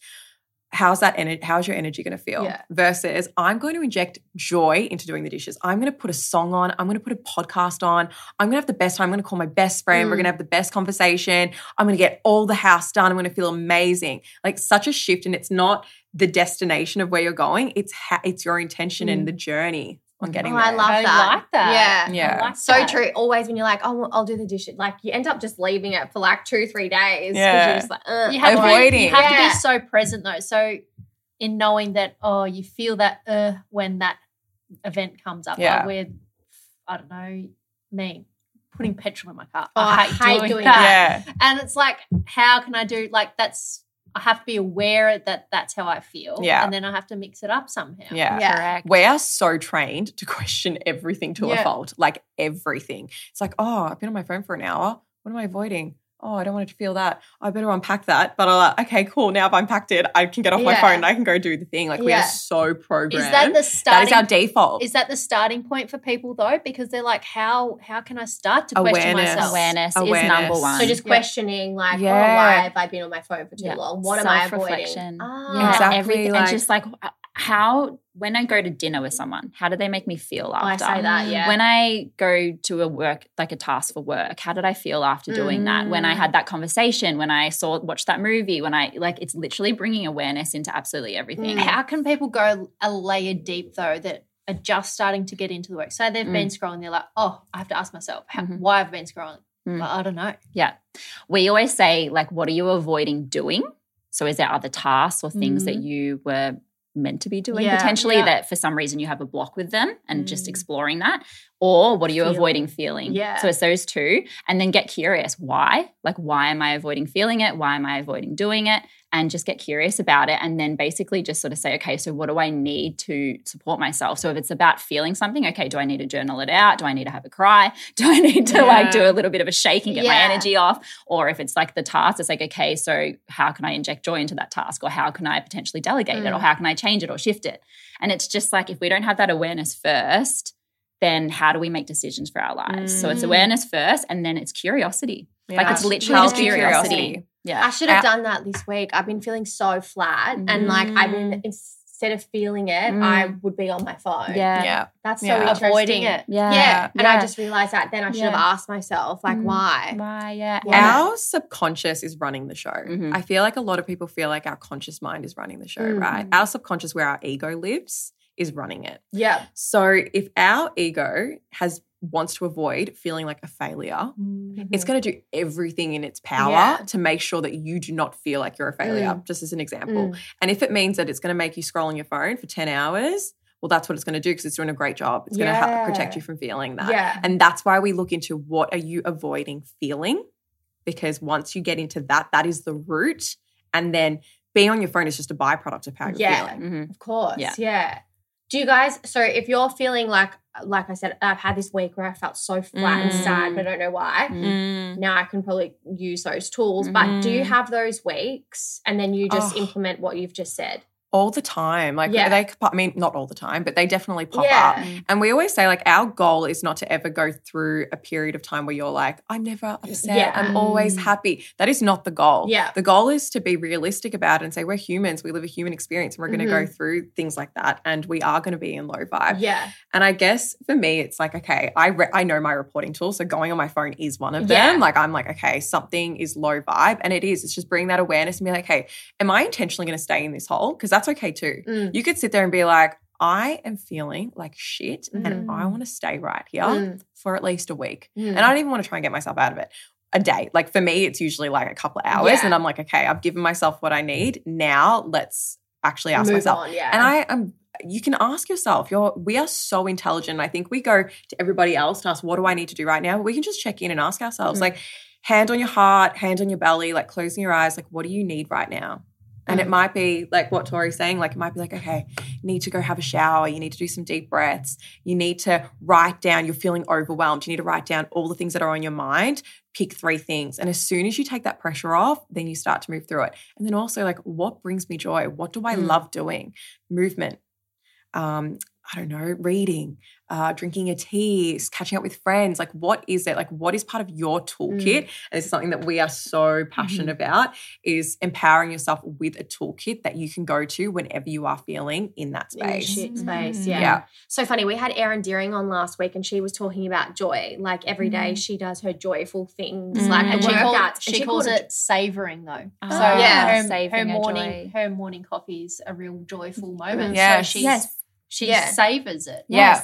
how's that energy? How's your energy going to feel? Yeah. Versus, I'm going to inject joy into doing the dishes. I'm going to put a song on. I'm going to put a podcast on. I'm going to have the best time. I'm going to call my best friend. We're Mm. going to have the best conversation. I'm going to get all the house done. I'm going to feel amazing. Like such a shift, and it's not the destination of where you're going. It's ha- it's your intention and the journey on getting Oh, there. I love I that. like that. Yeah. Yeah. Like So that. true. Always when you're like, oh, I'll do the dishes, like you end up just leaving it for like two, three days. Yeah. You're just like, uh. You have, to, Avoiding. be, you have to be so present though. So in knowing that, oh, you feel that uh when that event comes up. Yeah. Like with I don't know, me putting petrol in my car. Oh, I hate, doing, that. yeah. And it's like, how can I do like that's I have to be aware that that's how I feel. Yeah. And then I have to mix it up somehow. Yeah. Yeah. Correct. We are so trained to question everything to Yeah. a fault, like everything. It's like, oh, I've been on my phone for an hour. What am I avoiding? Oh, I don't want it to feel that. I better unpack that. But I'm like, okay, cool. Now if I've unpacked it. I can get off my phone and I can go do the thing. Like we are so programmed. Is that the that starting is our default. is that the starting point for people though? Because they're like, how how can I start to question Awareness. myself? Awareness, is number one. So just Yeah. questioning, like, oh, Yeah. why have I been on my phone for too Yeah. long? What am I avoiding? Self-reflection. Ah. yeah, Exactly, everything. like- and just like how when I go to dinner with someone, how do they make me feel after? I after? say that, yeah. When I go to a work, like a task for work, how did I feel after doing that? When I Mm. had that conversation, when I saw, watched that movie, when I like, it's literally bringing awareness into absolutely everything. Mm. How can people go a layer deep though that are just starting to get into the work? Say they've been scrolling, they're like, oh, I have to ask myself how, Mhm. why I've been scrolling. Mm. But I don't know. Yeah. We always say, like, what are you avoiding doing? So, is there other tasks or things that you were meant to be doing Yeah, potentially yeah. that for some reason you have a block with them and just Mm. exploring that? Or what are you Feeling. avoiding feeling? Yeah. So, it's those two. And then get curious. Why? Like, why am I avoiding feeling it? Why am I avoiding doing it? And just get curious about it. And then basically just sort of say, okay, so what do I need to support myself? So, if it's about feeling something, okay, do I need to journal it out? Do I need to have a cry? Do I need to like do a little bit of a shake and get my energy off? Or if it's like the task, it's like, okay, so how can I inject joy into that task? Or how can I potentially delegate it? Or Mm. how can I change it or shift it? And it's just like, if we don't have that awareness first, then how do we make decisions for our lives? So it's Mm. awareness first, and then it's curiosity. Like it's literally just Healthy curiosity. I should have done that this week. I've been feeling so flat, and like I've been instead of feeling it, Mm. I would be on my phone. Yeah. yeah. that's so Yeah. interesting. Avoiding it. Yeah. Yeah, and I just realized that. Then I should Yeah. have asked myself, like, Mm. why? Why? Yeah. Yeah. Our subconscious is running the show. Mhm. I feel like a lot of people feel like our conscious mind is running the show, Mm. right? Our subconscious, where our ego lives, is running it. Yeah. So if our ego has wants to avoid feeling like a failure, it's going to do everything in its power Yeah. to make sure that you do not feel like you're a failure, just as an example. Mm. And if it means that it's going to make you scroll on your phone for 10 hours, well, that's what it's going to do because it's doing a great job. It's going to Yeah. ha- protect you from feeling that. Yeah. And that's why we look into what are you avoiding feeling? Because once you get into that, that is the root. And then being on your phone is just a byproduct of how you're Yeah. feeling. Mhm. Of course. Yeah. Yeah. Do you guys so if you're feeling like like I said, I've had this week where I felt so flat and sad, Mm. but I don't know why. Mm. Now I can probably use those tools. But do you Mhm. have those weeks and then you just Oh. implement what you've just said? All the time. Like Yeah. they, pop- I mean, not all the time, but they definitely pop Yeah. up. And we always say, like, our goal is not to ever go through a period of time where you're like, I'm never upset. Yeah. I'm always happy. That is not the goal. Yeah. The goal is to be realistic about it and say, we're humans. We live a human experience and we're going to Mm-hmm. go through things like that. And we are going to be in low vibe. Yeah. And I guess for me, it's like, okay, I, re- I know my reporting tools. So going on my phone is one of Yeah. them. Like, I'm like, okay, something is low vibe. And it is. It's just bringing that awareness and be like, hey, am I intentionally going to stay in this hole? Because that's okay too. Mm. You could sit there and be like, I am feeling like shit and Mm. I want to stay right here Mm. for at least a week. Mm. And I don't even want to try and get myself out of it. A day. Like for me, it's usually like a couple of hours. Yeah. And I'm like, okay, I've given myself what I need. Now let's actually ask Move myself. on, yeah. And I am you can ask yourself, you're we are so intelligent. I think we go to everybody else and ask, what do I need to do right now? We can just check in and ask ourselves, Mm. like, hand on your heart, hand on your belly, like closing your eyes, like, what do you need right now? And it might be like what Tori's saying, like it might be like, okay, you need to go have a shower, you need to do some deep breaths, you need to write down, you're feeling overwhelmed, you need to write down all the things that are on your mind, pick three things. And as soon as you take that pressure off, then you start to move through it. And then also like what brings me joy? What do I Mm. love doing? Movement. Um, I don't know, reading, uh, drinking a tea, catching up with friends. Like, what is it? Like, what is part of your toolkit? And this is something that we are so passionate about is empowering yourself with a toolkit that you can go to whenever you are feeling in that In the space. shit space. Mm. Yeah. Yeah. So funny. We had Erin Deering on last week and she was talking about joy. Like every day Mm. she does her joyful things, Mm. like And and she, called, workouts. she, and calls calls it savoring though. Oh, so yeah. her, her her morning joy. her morning coffee is a real joyful moment. Yes. So she's, Yes. She Yeah. savors it. Yeah.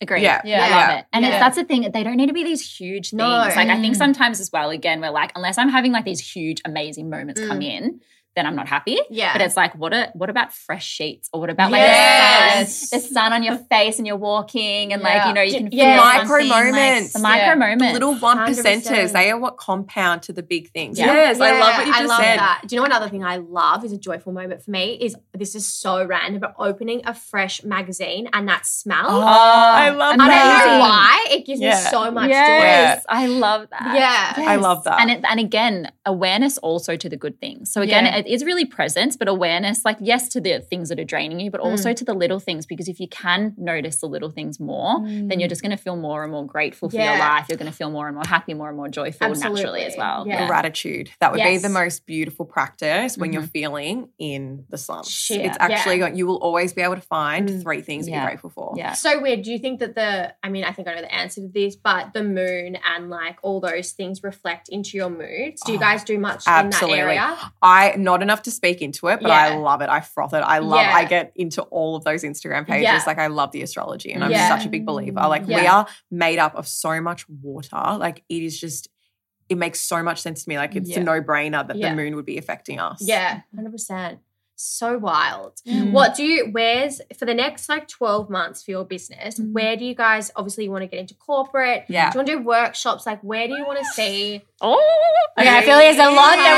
Agree. Yeah. Yeah. I Yeah. love it. And Yeah. it's, that's the thing. They don't need to be these huge things. No. Like I think Mm. sometimes as well, again, we're like, unless I'm having like these huge, amazing moments come in, then I'm not happy. Yeah. But it's like, what a, what about fresh sheets? Or what about like Yes. the sun, the sun on your face and you're walking and like, you know, you can feel Yeah. Micro something, like, moments. the micro Yeah. moments. The little one percenters, they are what compound to the big things. Yeah. Yes, I love what you I just love said. that. Do you know another thing I love is a joyful moment for me is this is so random, but opening a fresh magazine and that smell. Oh, oh I love I don't know why. It gives Yeah. me so much yes, I love that. joy. Yeah. I love that. And it, and again, awareness also to the good things. So again, Yeah. It is really presence, but awareness, like yes, to the things that are draining you, but also Mm. to the little things. Because if you can notice the little things more, then you're just going to feel more and more grateful for your life. You're going to feel more and more happy, more and more joyful naturally as well. Yeah. Gratitude. That would be the most beautiful practice when you're Mhm. feeling in the slumps. Shit, It's actually yeah. going, you will always be able to find Mm. three things that Yeah. you're grateful for. Yeah. So weird. Do you think that the, I mean, I think I know the answer to this, but the moon and like all those things reflect into your moods? Do you Oh, guys do much absolutely. in that area? I not enough to speak into it, but I love it. I froth it. I love. Yeah. I get into all of those Instagram pages. Yeah. Like I love the astrology, and I'm Yeah. such a big believer. Like we are made up of so much water. Like it is just. It makes so much sense to me. Like it's Yeah. a no brainer that Yeah. the moon would be affecting us. Yeah, 100%. So wild. Mm. What do you, where's, for the next like 12 months for your business, Mm. where do you guys, obviously you want to get into corporate. Yeah. Do you want to do workshops? Like where do you want to see? Oh, Okay, I feel like there's a lot that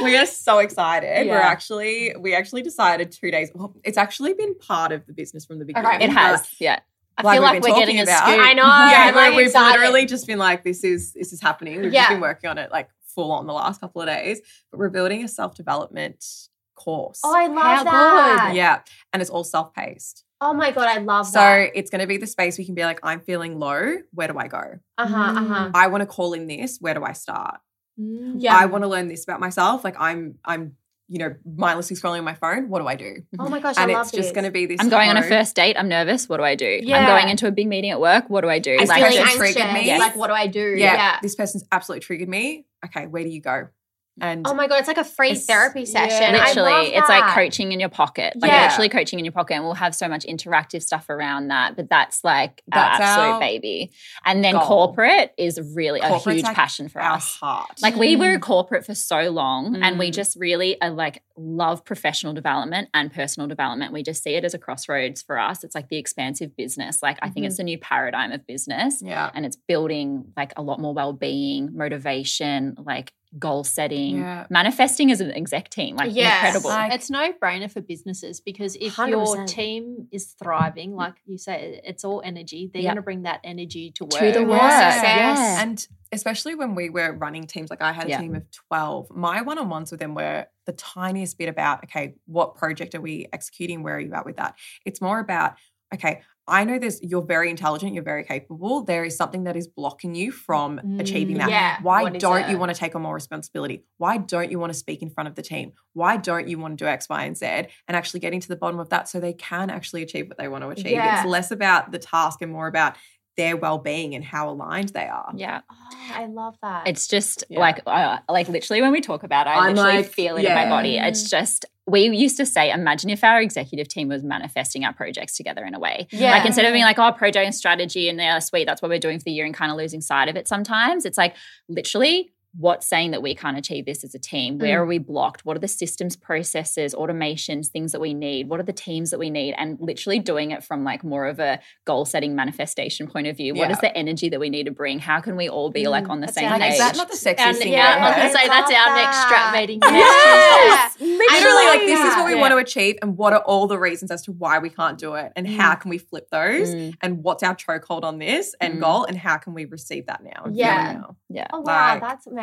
we need. we are so excited. We're actually we actually decided two days. Well, it's actually been part of the business from the beginning. Okay. it has. Yeah. I Like feel like we're getting a about. scoop. I know. yeah, like we've excited. literally just been like, this is this is happening. We've Yeah. just been working on it like full on the last couple of days. But we're building a self development course. Oh, I love How that. good. yeah, and it's all self paced. Oh my God, I love So that. it's going to be the space we can be like, I'm feeling low. Where do I go? Uh huh, uh huh. I want to call in this. Where do I start? Yeah. I want to learn this about myself. Like I'm, I'm, you know, mindlessly scrolling on my phone. What do I do? oh my gosh, and I love it's just this. going to be this. I'm going on a first date. I'm nervous. What do I do? Yeah. I'm going into a big meeting at work. What do I do? I'm Like, feeling person anxious. triggered me. Like, what do I do? Yeah, Yeah. this person's absolutely triggered me. Okay, where do you go? And Oh my god, it's like a free It's- therapy yeah. session. I literally love it's like coaching in your pocket like Yeah. literally coaching in your pocket and we'll have so much interactive stuff around that but that's like That's our absolute our baby and then goal. corporate is really a huge like passion for our us heart. like we were mm. corporate for so long and we Mm. just really are like love professional development and personal development we just see it as a crossroads for us it's like the expansive business like i think it's mm-hmm. the new paradigm of business yeah. and it's building like a lot more well-being motivation like goal setting Yeah. manifesting as an exec team like Yes. incredible Like- it's no brainer for businesses because if your 100%. team is thriving, like you say, it's all energy. They're Yep. going to bring that energy to work. to the Yeah. work Success. yeah. And especially when we were running teams, like I had a Yeah. team of 12, my one on ones with them were the tiniest bit about, okay, what project are we executing? Where are you at with that? It's more about, okay, I know there's, you're very intelligent, you're very capable. There is something that is blocking you from achieving that. Yeah. Why What is don't you want to take on more responsibility? Why don't you want to speak in front of the team? Why don't you want to do X, Y, and Z? And actually getting to the bottom of that so they can actually achieve what they want to achieve. Yeah. It's less about the task and more about their well-being and how aligned they are. yeah Oh, I love that. It's just Yeah. like uh, like literally when we talk about it, I I'm literally like, feel it in my body. It's just we used to say, imagine if our executive team was manifesting our projects together in a way. yeah. Like instead of being like, oh, project and strategy and yeah, sweet, that's what we're doing for the year and kind of losing sight of it sometimes. It's like literally what's saying that we can't achieve this as a team? Where Mm. are we blocked? What are the systems, processes, automations, things that we need? What are the teams that we need? And literally doing it from like more of a goal setting manifestation point of view. What is the energy that we need to bring? How can we all be like on the That's same page? is that not the sexiest And, thing yeah, I was going to say that's love our next strap meeting next Yes. Literally, like this is what we Yeah. want to achieve, and what are all the reasons as to why we can't do it, and how can we flip those, Mm, and what's our chokehold on this end Mm. goal, and how can we receive that now? and Yeah. now? yeah. Oh wow, Like- that's amazing.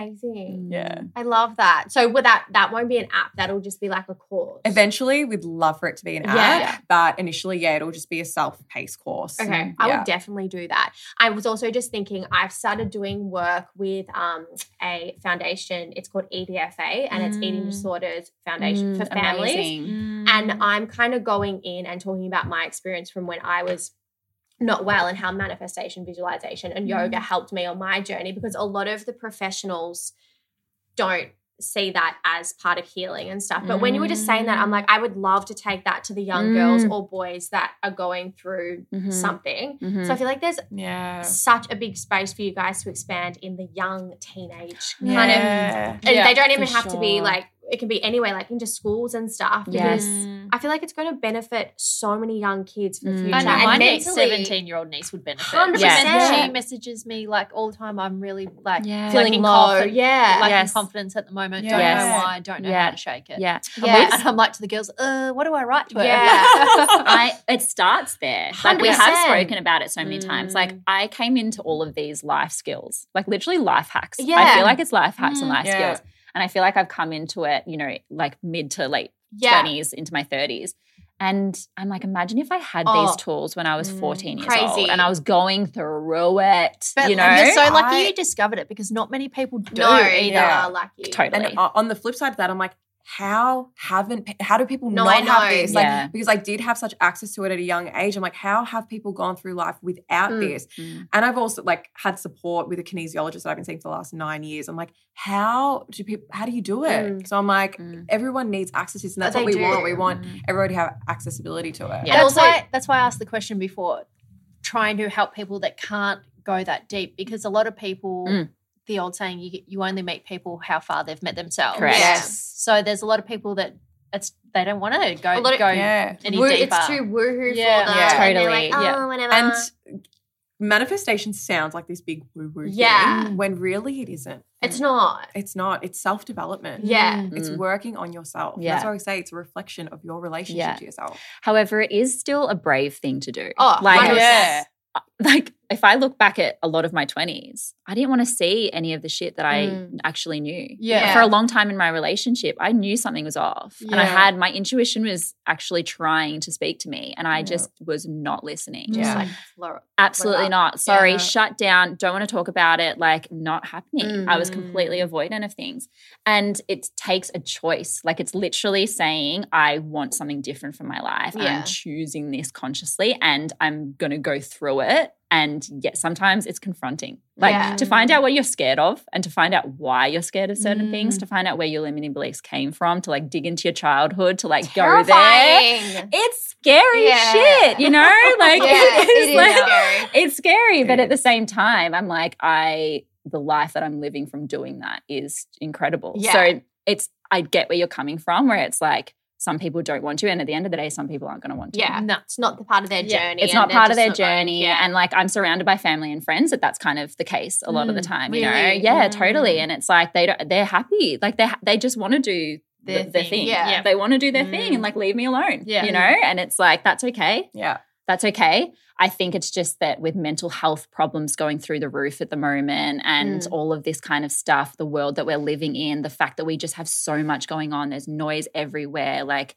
Yeah. I love that. So with that, that won't be an app. That'll just be like a course. Eventually, we'd love for it to be an app, Yeah. but initially, yeah, it'll just be a self-paced course. Okay, I Yeah. would definitely do that. I was also just thinking I've started doing work with um, a foundation. It's called EDFA, and it's Eating Mm. Disorders Foundation for Mm, Families. amazing. And I'm kind of going in and talking about my experience from when I was not well and how manifestation, visualization, and yoga helped me on my journey because a lot of the professionals don't see that as part of healing and stuff. But when you were just saying that, I'm like, I would love to take that to the young girls Mm. or boys that are going through Mhm. something. Mhm. So I feel like there's Yeah. such a big space for you guys to expand in the young teenage kind of Yeah. and they don't even have to be like it can be anywhere like into schools and stuff Yes. because I feel like it's going to benefit so many young kids for the Mm. future. I know and my niece, mentally- 17 year old niece would benefit. 100%. She, she messages me like all the time. I'm really like Yeah. feeling lacking low. confidence, Yeah. lacking Yes. confidence at the moment. Yes. Don't Yes. know why. Don't know Yeah. how to shake it. Yeah. yeah. And I'm like to the girls, uh, what do I write to her? Yeah. I it starts there. Like we have spoken about it so many times. Like Mm. I came into all of these life skills, like literally life hacks. Yeah. I feel like it's life hacks and Mm. life Yeah. skills. And I feel like I've come into it, you know, like mid to late Yeah. 20s into my 30s. And I'm like, imagine if I had Oh. these tools when I was Mm. 14 years Crazy. old and I was going through it. But you know, you're so lucky I- you discovered it because not many people do no, either. either Yeah. lucky. Totally. And on the flip side of that, I'm like, how haven't how do people No, not I know. have this? Like Yeah. because I did have such access to it at a young age. I'm like, how have people gone through life without Mm. this? Mm. And I've also like had support with a kinesiologist that I've been seeing for the last nine years. I'm like, how do people how do you do it? Mm. So I'm like, Mm. everyone needs access to this, and that's They what we do. want. We want Mm. everyone to have accessibility to it. Yeah. And And that's also- why that's why I asked the question before, trying to help people that can't go that deep because a lot of people, Mm. the old saying, you you only meet people how far they've met themselves. Correct. Yes. So there's a lot of people that it's they don't want to go A lot of- go Yeah. any Woo- deeper. it's too woohoo Yeah. for them. Yeah. and they're like, Totally. oh, Yeah. whatever. And manifestation sounds like this big woo woo Yeah. thing when really it isn't. it's not. It's not. It's self development. Yeah. It's Mm. working on yourself. Yeah. That's why I say it's a reflection of your relationship Yeah. to yourself. However, it is still a brave thing to do. Oh, like, Yeah. like if I look back at a lot of my 20s, I didn't want to see any of the shit that I Mm. actually knew. Yeah. For a long time in my relationship, I knew something was off. And I had my intuition was actually trying to speak to me and I Yeah. just was not listening. Just Yeah. like floor. Absolutely up. not. Sorry, Yeah. shut down. Don't want to talk about it. Like, not happening. I was Mm. completely avoidant of things. And it takes a choice. Like, it's literally saying, I want something different from my life. Yeah. I'm choosing this consciously and I'm going to go through it And yet sometimes it's confronting. Like Yeah. to find out what you're scared of and to find out why you're scared of certain things, Mm. to find out where your limiting beliefs came from, to like dig into your childhood, to like go there. Terrifying. It's scary Yeah. shit, you know? Like Yeah, it's it is like scary. it's scary, but at the same time, I'm like, I the life that I'm living from doing that is incredible. Yeah. So it's I get where you're coming from, where it's like some people don't want to, and at the end of the day, some people aren't going to want to. Yeah, No. it's not the part of their Yeah. journey. It's not part of their not going- journey, yeah. and like I'm surrounded by family and friends that that's kind of the case a lot of the Mm, time. You know, yeah, Mm. totally. And it's like they don't, they're happy, like they they just want to do Their the, their thing. thing. Yeah. Yeah. they want to do their thing Mm. and like leave me alone. Yeah. you know, and it's like that's okay Yeah. That's okay. I think it's just that with mental health problems going through the roof at the moment and Mm. all of this kind of stuff, the world that we're living in, the fact that we just have so much going on, there's noise everywhere. Like,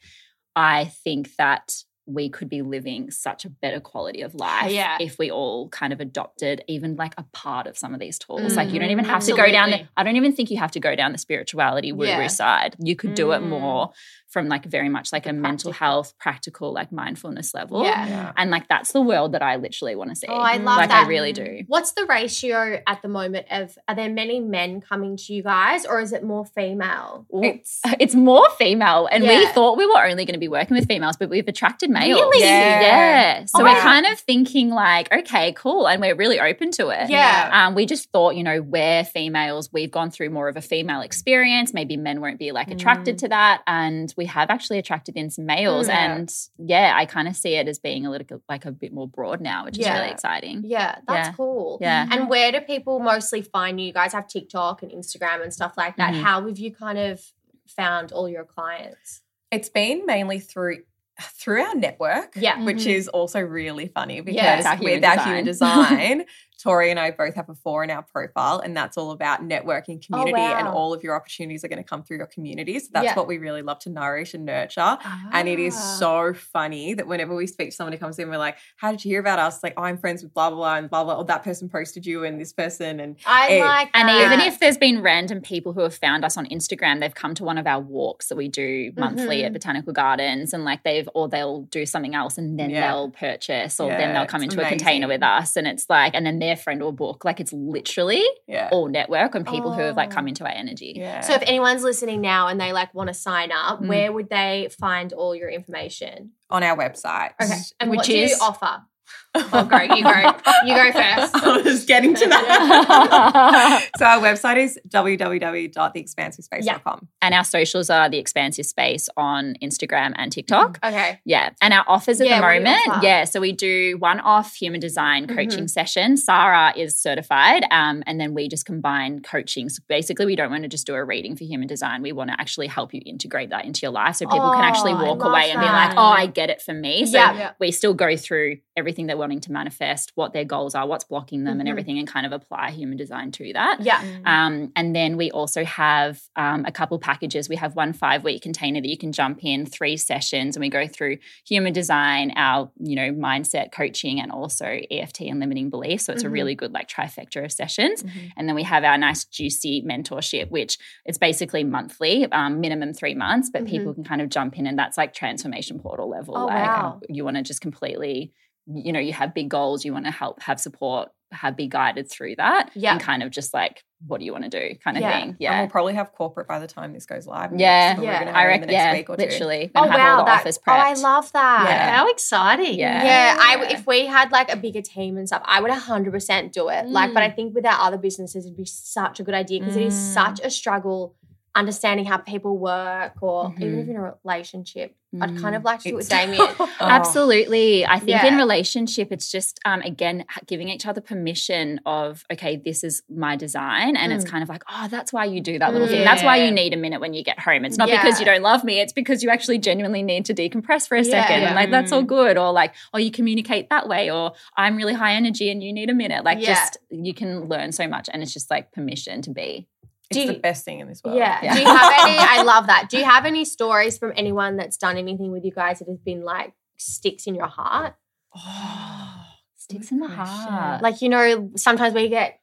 I think that we could be living such a better quality of life Yeah. if we all kind of adopted even like a part of some of these tools. Like you don't even Mhm. have to go down the I don't even think you have to go down the spirituality woo-woo Yeah. side. You could do it Mm. more from like very much like The a mental health, practical, like mindfulness level. Yeah. Yeah. And like that's the world that I literally want to see. Oh, I love like that. I really do. What's the ratio at the moment of are there many men coming to you guys or is it more female? It's It's more female, and we thought we were only going to be working with females, but we've attracted males. Really? Yeah. Yeah. So Oh, we're wow. kind of thinking like, okay, cool, and we're really open to it. Yeah. Um, we just thought, you know, we're females. We've gone through more of a female experience. Maybe men won't be like attracted to that, and we have actually attracted in some males. Mm. And yeah, I kind of see it as being a little like a bit more broad now, which is Yeah. really exciting. Yeah, that's Yeah. cool. Yeah. And where do people mostly find you? You guys have TikTok and Instagram and stuff like that. Mhm. How have you kind of found all your clients? it's been mainly through through our network. Yeah. Which Mhm. is also really funny because Yeah, it's with our human design. Design, Tori and I both have a four in our profile, and that's all about networking community, and wow. all of your opportunities are going to come through your community. So that's Yeah. what we really love to nourish and nurture. And it is Ah. so funny that whenever we speak to someone who comes in, we're like, How did you hear about us? Like, oh, I'm friends with blah, blah, blah, and blah, blah. Or that person posted you and this person. And I it- like And that. even if there's been random people who have found us on Instagram, they've come to one of our walks that we do monthly Mhm. at Botanical Gardens, and like they've or they'll do something else, and then Yeah. they'll purchase, or then they'll come it's into a container with us, and it's like, and then their friend or book. Like it's literally yeah. all network and people who have like come Oh. into our energy. yeah. So if anyone's listening now and they like want to sign up, Mm. where would they find all your information? on our website. Okay. And Which what do you offer? Oh, go, you go. You go first. I was getting to that. so our website is www.theexpansivespace.com. and our socials are the expansive space on Instagram and TikTok. Okay. Yeah. And our offers at Yeah, the what do you moment, yeah. So we do one off human design Mhm. coaching session. Sarra is certified. Um, and then we just combine coaching. So basically, we don't want to just do a reading for human design. We want to actually help you integrate that into your life so people can actually Oh, walk away and be like, oh, I get it for me. So Yeah. we still go through everything they're wanting to manifest, what their goals are, what's blocking them, and Mhm. everything, and kind of apply human design to that. Yeah. Um, and then we also have um, a couple packages. We have one five week container that you can jump in, three sessions, and we go through human design, our you know mindset coaching, and also EFT and limiting beliefs. So it's Mhm. a really good like trifecta of sessions. Mhm. And then we have our nice juicy mentorship, which it's basically monthly, um, minimum three months, but people can kind of jump in, and that's like transformation portal level. Oh, like wow. you want to just completely you know you have big goals you want to help have support have be guided through that Yeah. and kind of just like what do you want to do kind of Yeah. thing And yeah we'll probably have corporate by the time this goes live. Yeah. So we're Yeah. I have reckon yeah week two. literally Oh have wow, all the that, office oh I love that. Yeah. How exciting. Yeah. Yeah, I if we had like a bigger team and stuff, I would 100% do it. Like, but I Mm. think with our other businesses, it'd be such a good idea because it is Mm. such a struggle understanding how people work, or even Mhm. if in a relationship. I'd kind Mm. of like to do it with Damien. Oh. Absolutely. I think Yeah. in relationship, it's just, um, again, giving each other permission of, okay, this is my design. And it's Mm. kind of like, oh, that's why you do that little thing. That's why you need a minute when you get home. It's not because you don't love me. It's because you actually genuinely need to decompress for a Yeah. second. Yeah. And like, that's all Mm. good. Or like, oh, you communicate that way. Or I'm really high energy and you need a minute. Like, Yeah. just, you can learn so much. And it's just like permission to be. It's Do the best thing in this world. Yeah. Yeah. Do you have any? I love that. Do you have any stories from anyone that's done anything with you guys that has been like sticks in your heart? Oh, Sticks in the question. heart. Like, you know, sometimes we get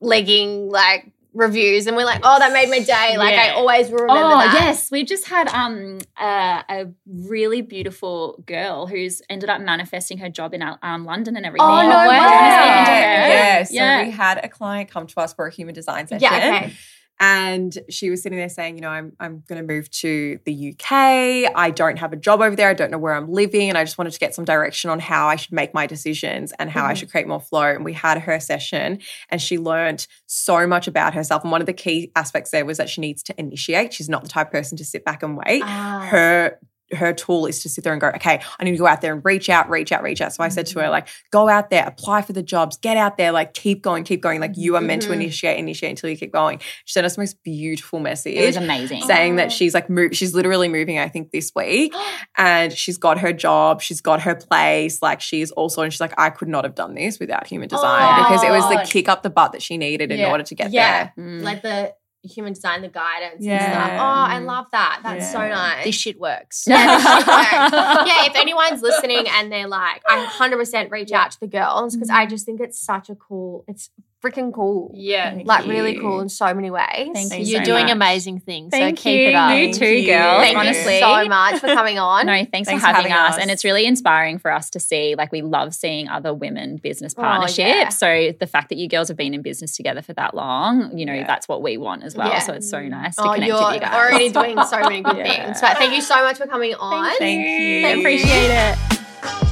legging like reviews and we're like, oh, that made my day. Like I always will remember Oh that. yes, we just had um uh, a really beautiful girl who's ended up manifesting her job in um, London and everything. Oh, no Do you way. speak into? Yeah, so Yeah. we had a client come to us for a human design session. Yeah, okay. And she was sitting there saying, you know, I'm I'm going to move to the UK. I don't have a job over there. I don't know where I'm living, and I just wanted to get some direction on how I should make my decisions and how I Mhm. should create more flow. And we had her session, and she learned so much about herself. And one of the key aspects there was that she needs to initiate. She's not the type of person to sit back and wait. Ah. Her her tool is to sit there and go, okay, I need to go out there and reach out, reach out, reach out. So I said to her, like, go out there, apply for the jobs, get out there, like, keep going, keep going. Like, you are meant to Mhm. initiate, initiate until you keep going. She sent us the most beautiful message It was amazing. saying Oh. that she's like move, she's literally moving i think this week and she's got her job she's got her place like she's also and she's like i could not have done this without human design Oh, because it was the kick up the butt that she needed in Yeah. order to get Yeah. there Mm. Like the human design, the guidance and Yeah. stuff. Oh, I love that. That's so nice. This shit works. Yeah, this shit works. yeah, if anyone's listening and they're like, I 100% reach out to the girls because I just think it's such a cool, it's freaking cool. Yeah. Thank Like really cool in so many ways. Thank you You're so doing much. amazing things. Thank so keep you. it up. You Thank too, you. girls. Thank honestly. you so much for coming on. No, thanks, Thanks for for having, having us. us. And it's really inspiring for us to see. Like, we love seeing other women business Oh, partnerships. yeah. So, the fact that you girls have been in business together for that long, you know, Yeah. that's what we want as well. Yeah. So, it's so mm. nice to Oh, connect you're with you guys. already doing so many good Yeah. things. But thank you so much for coming on. Thank you. I appreciate it.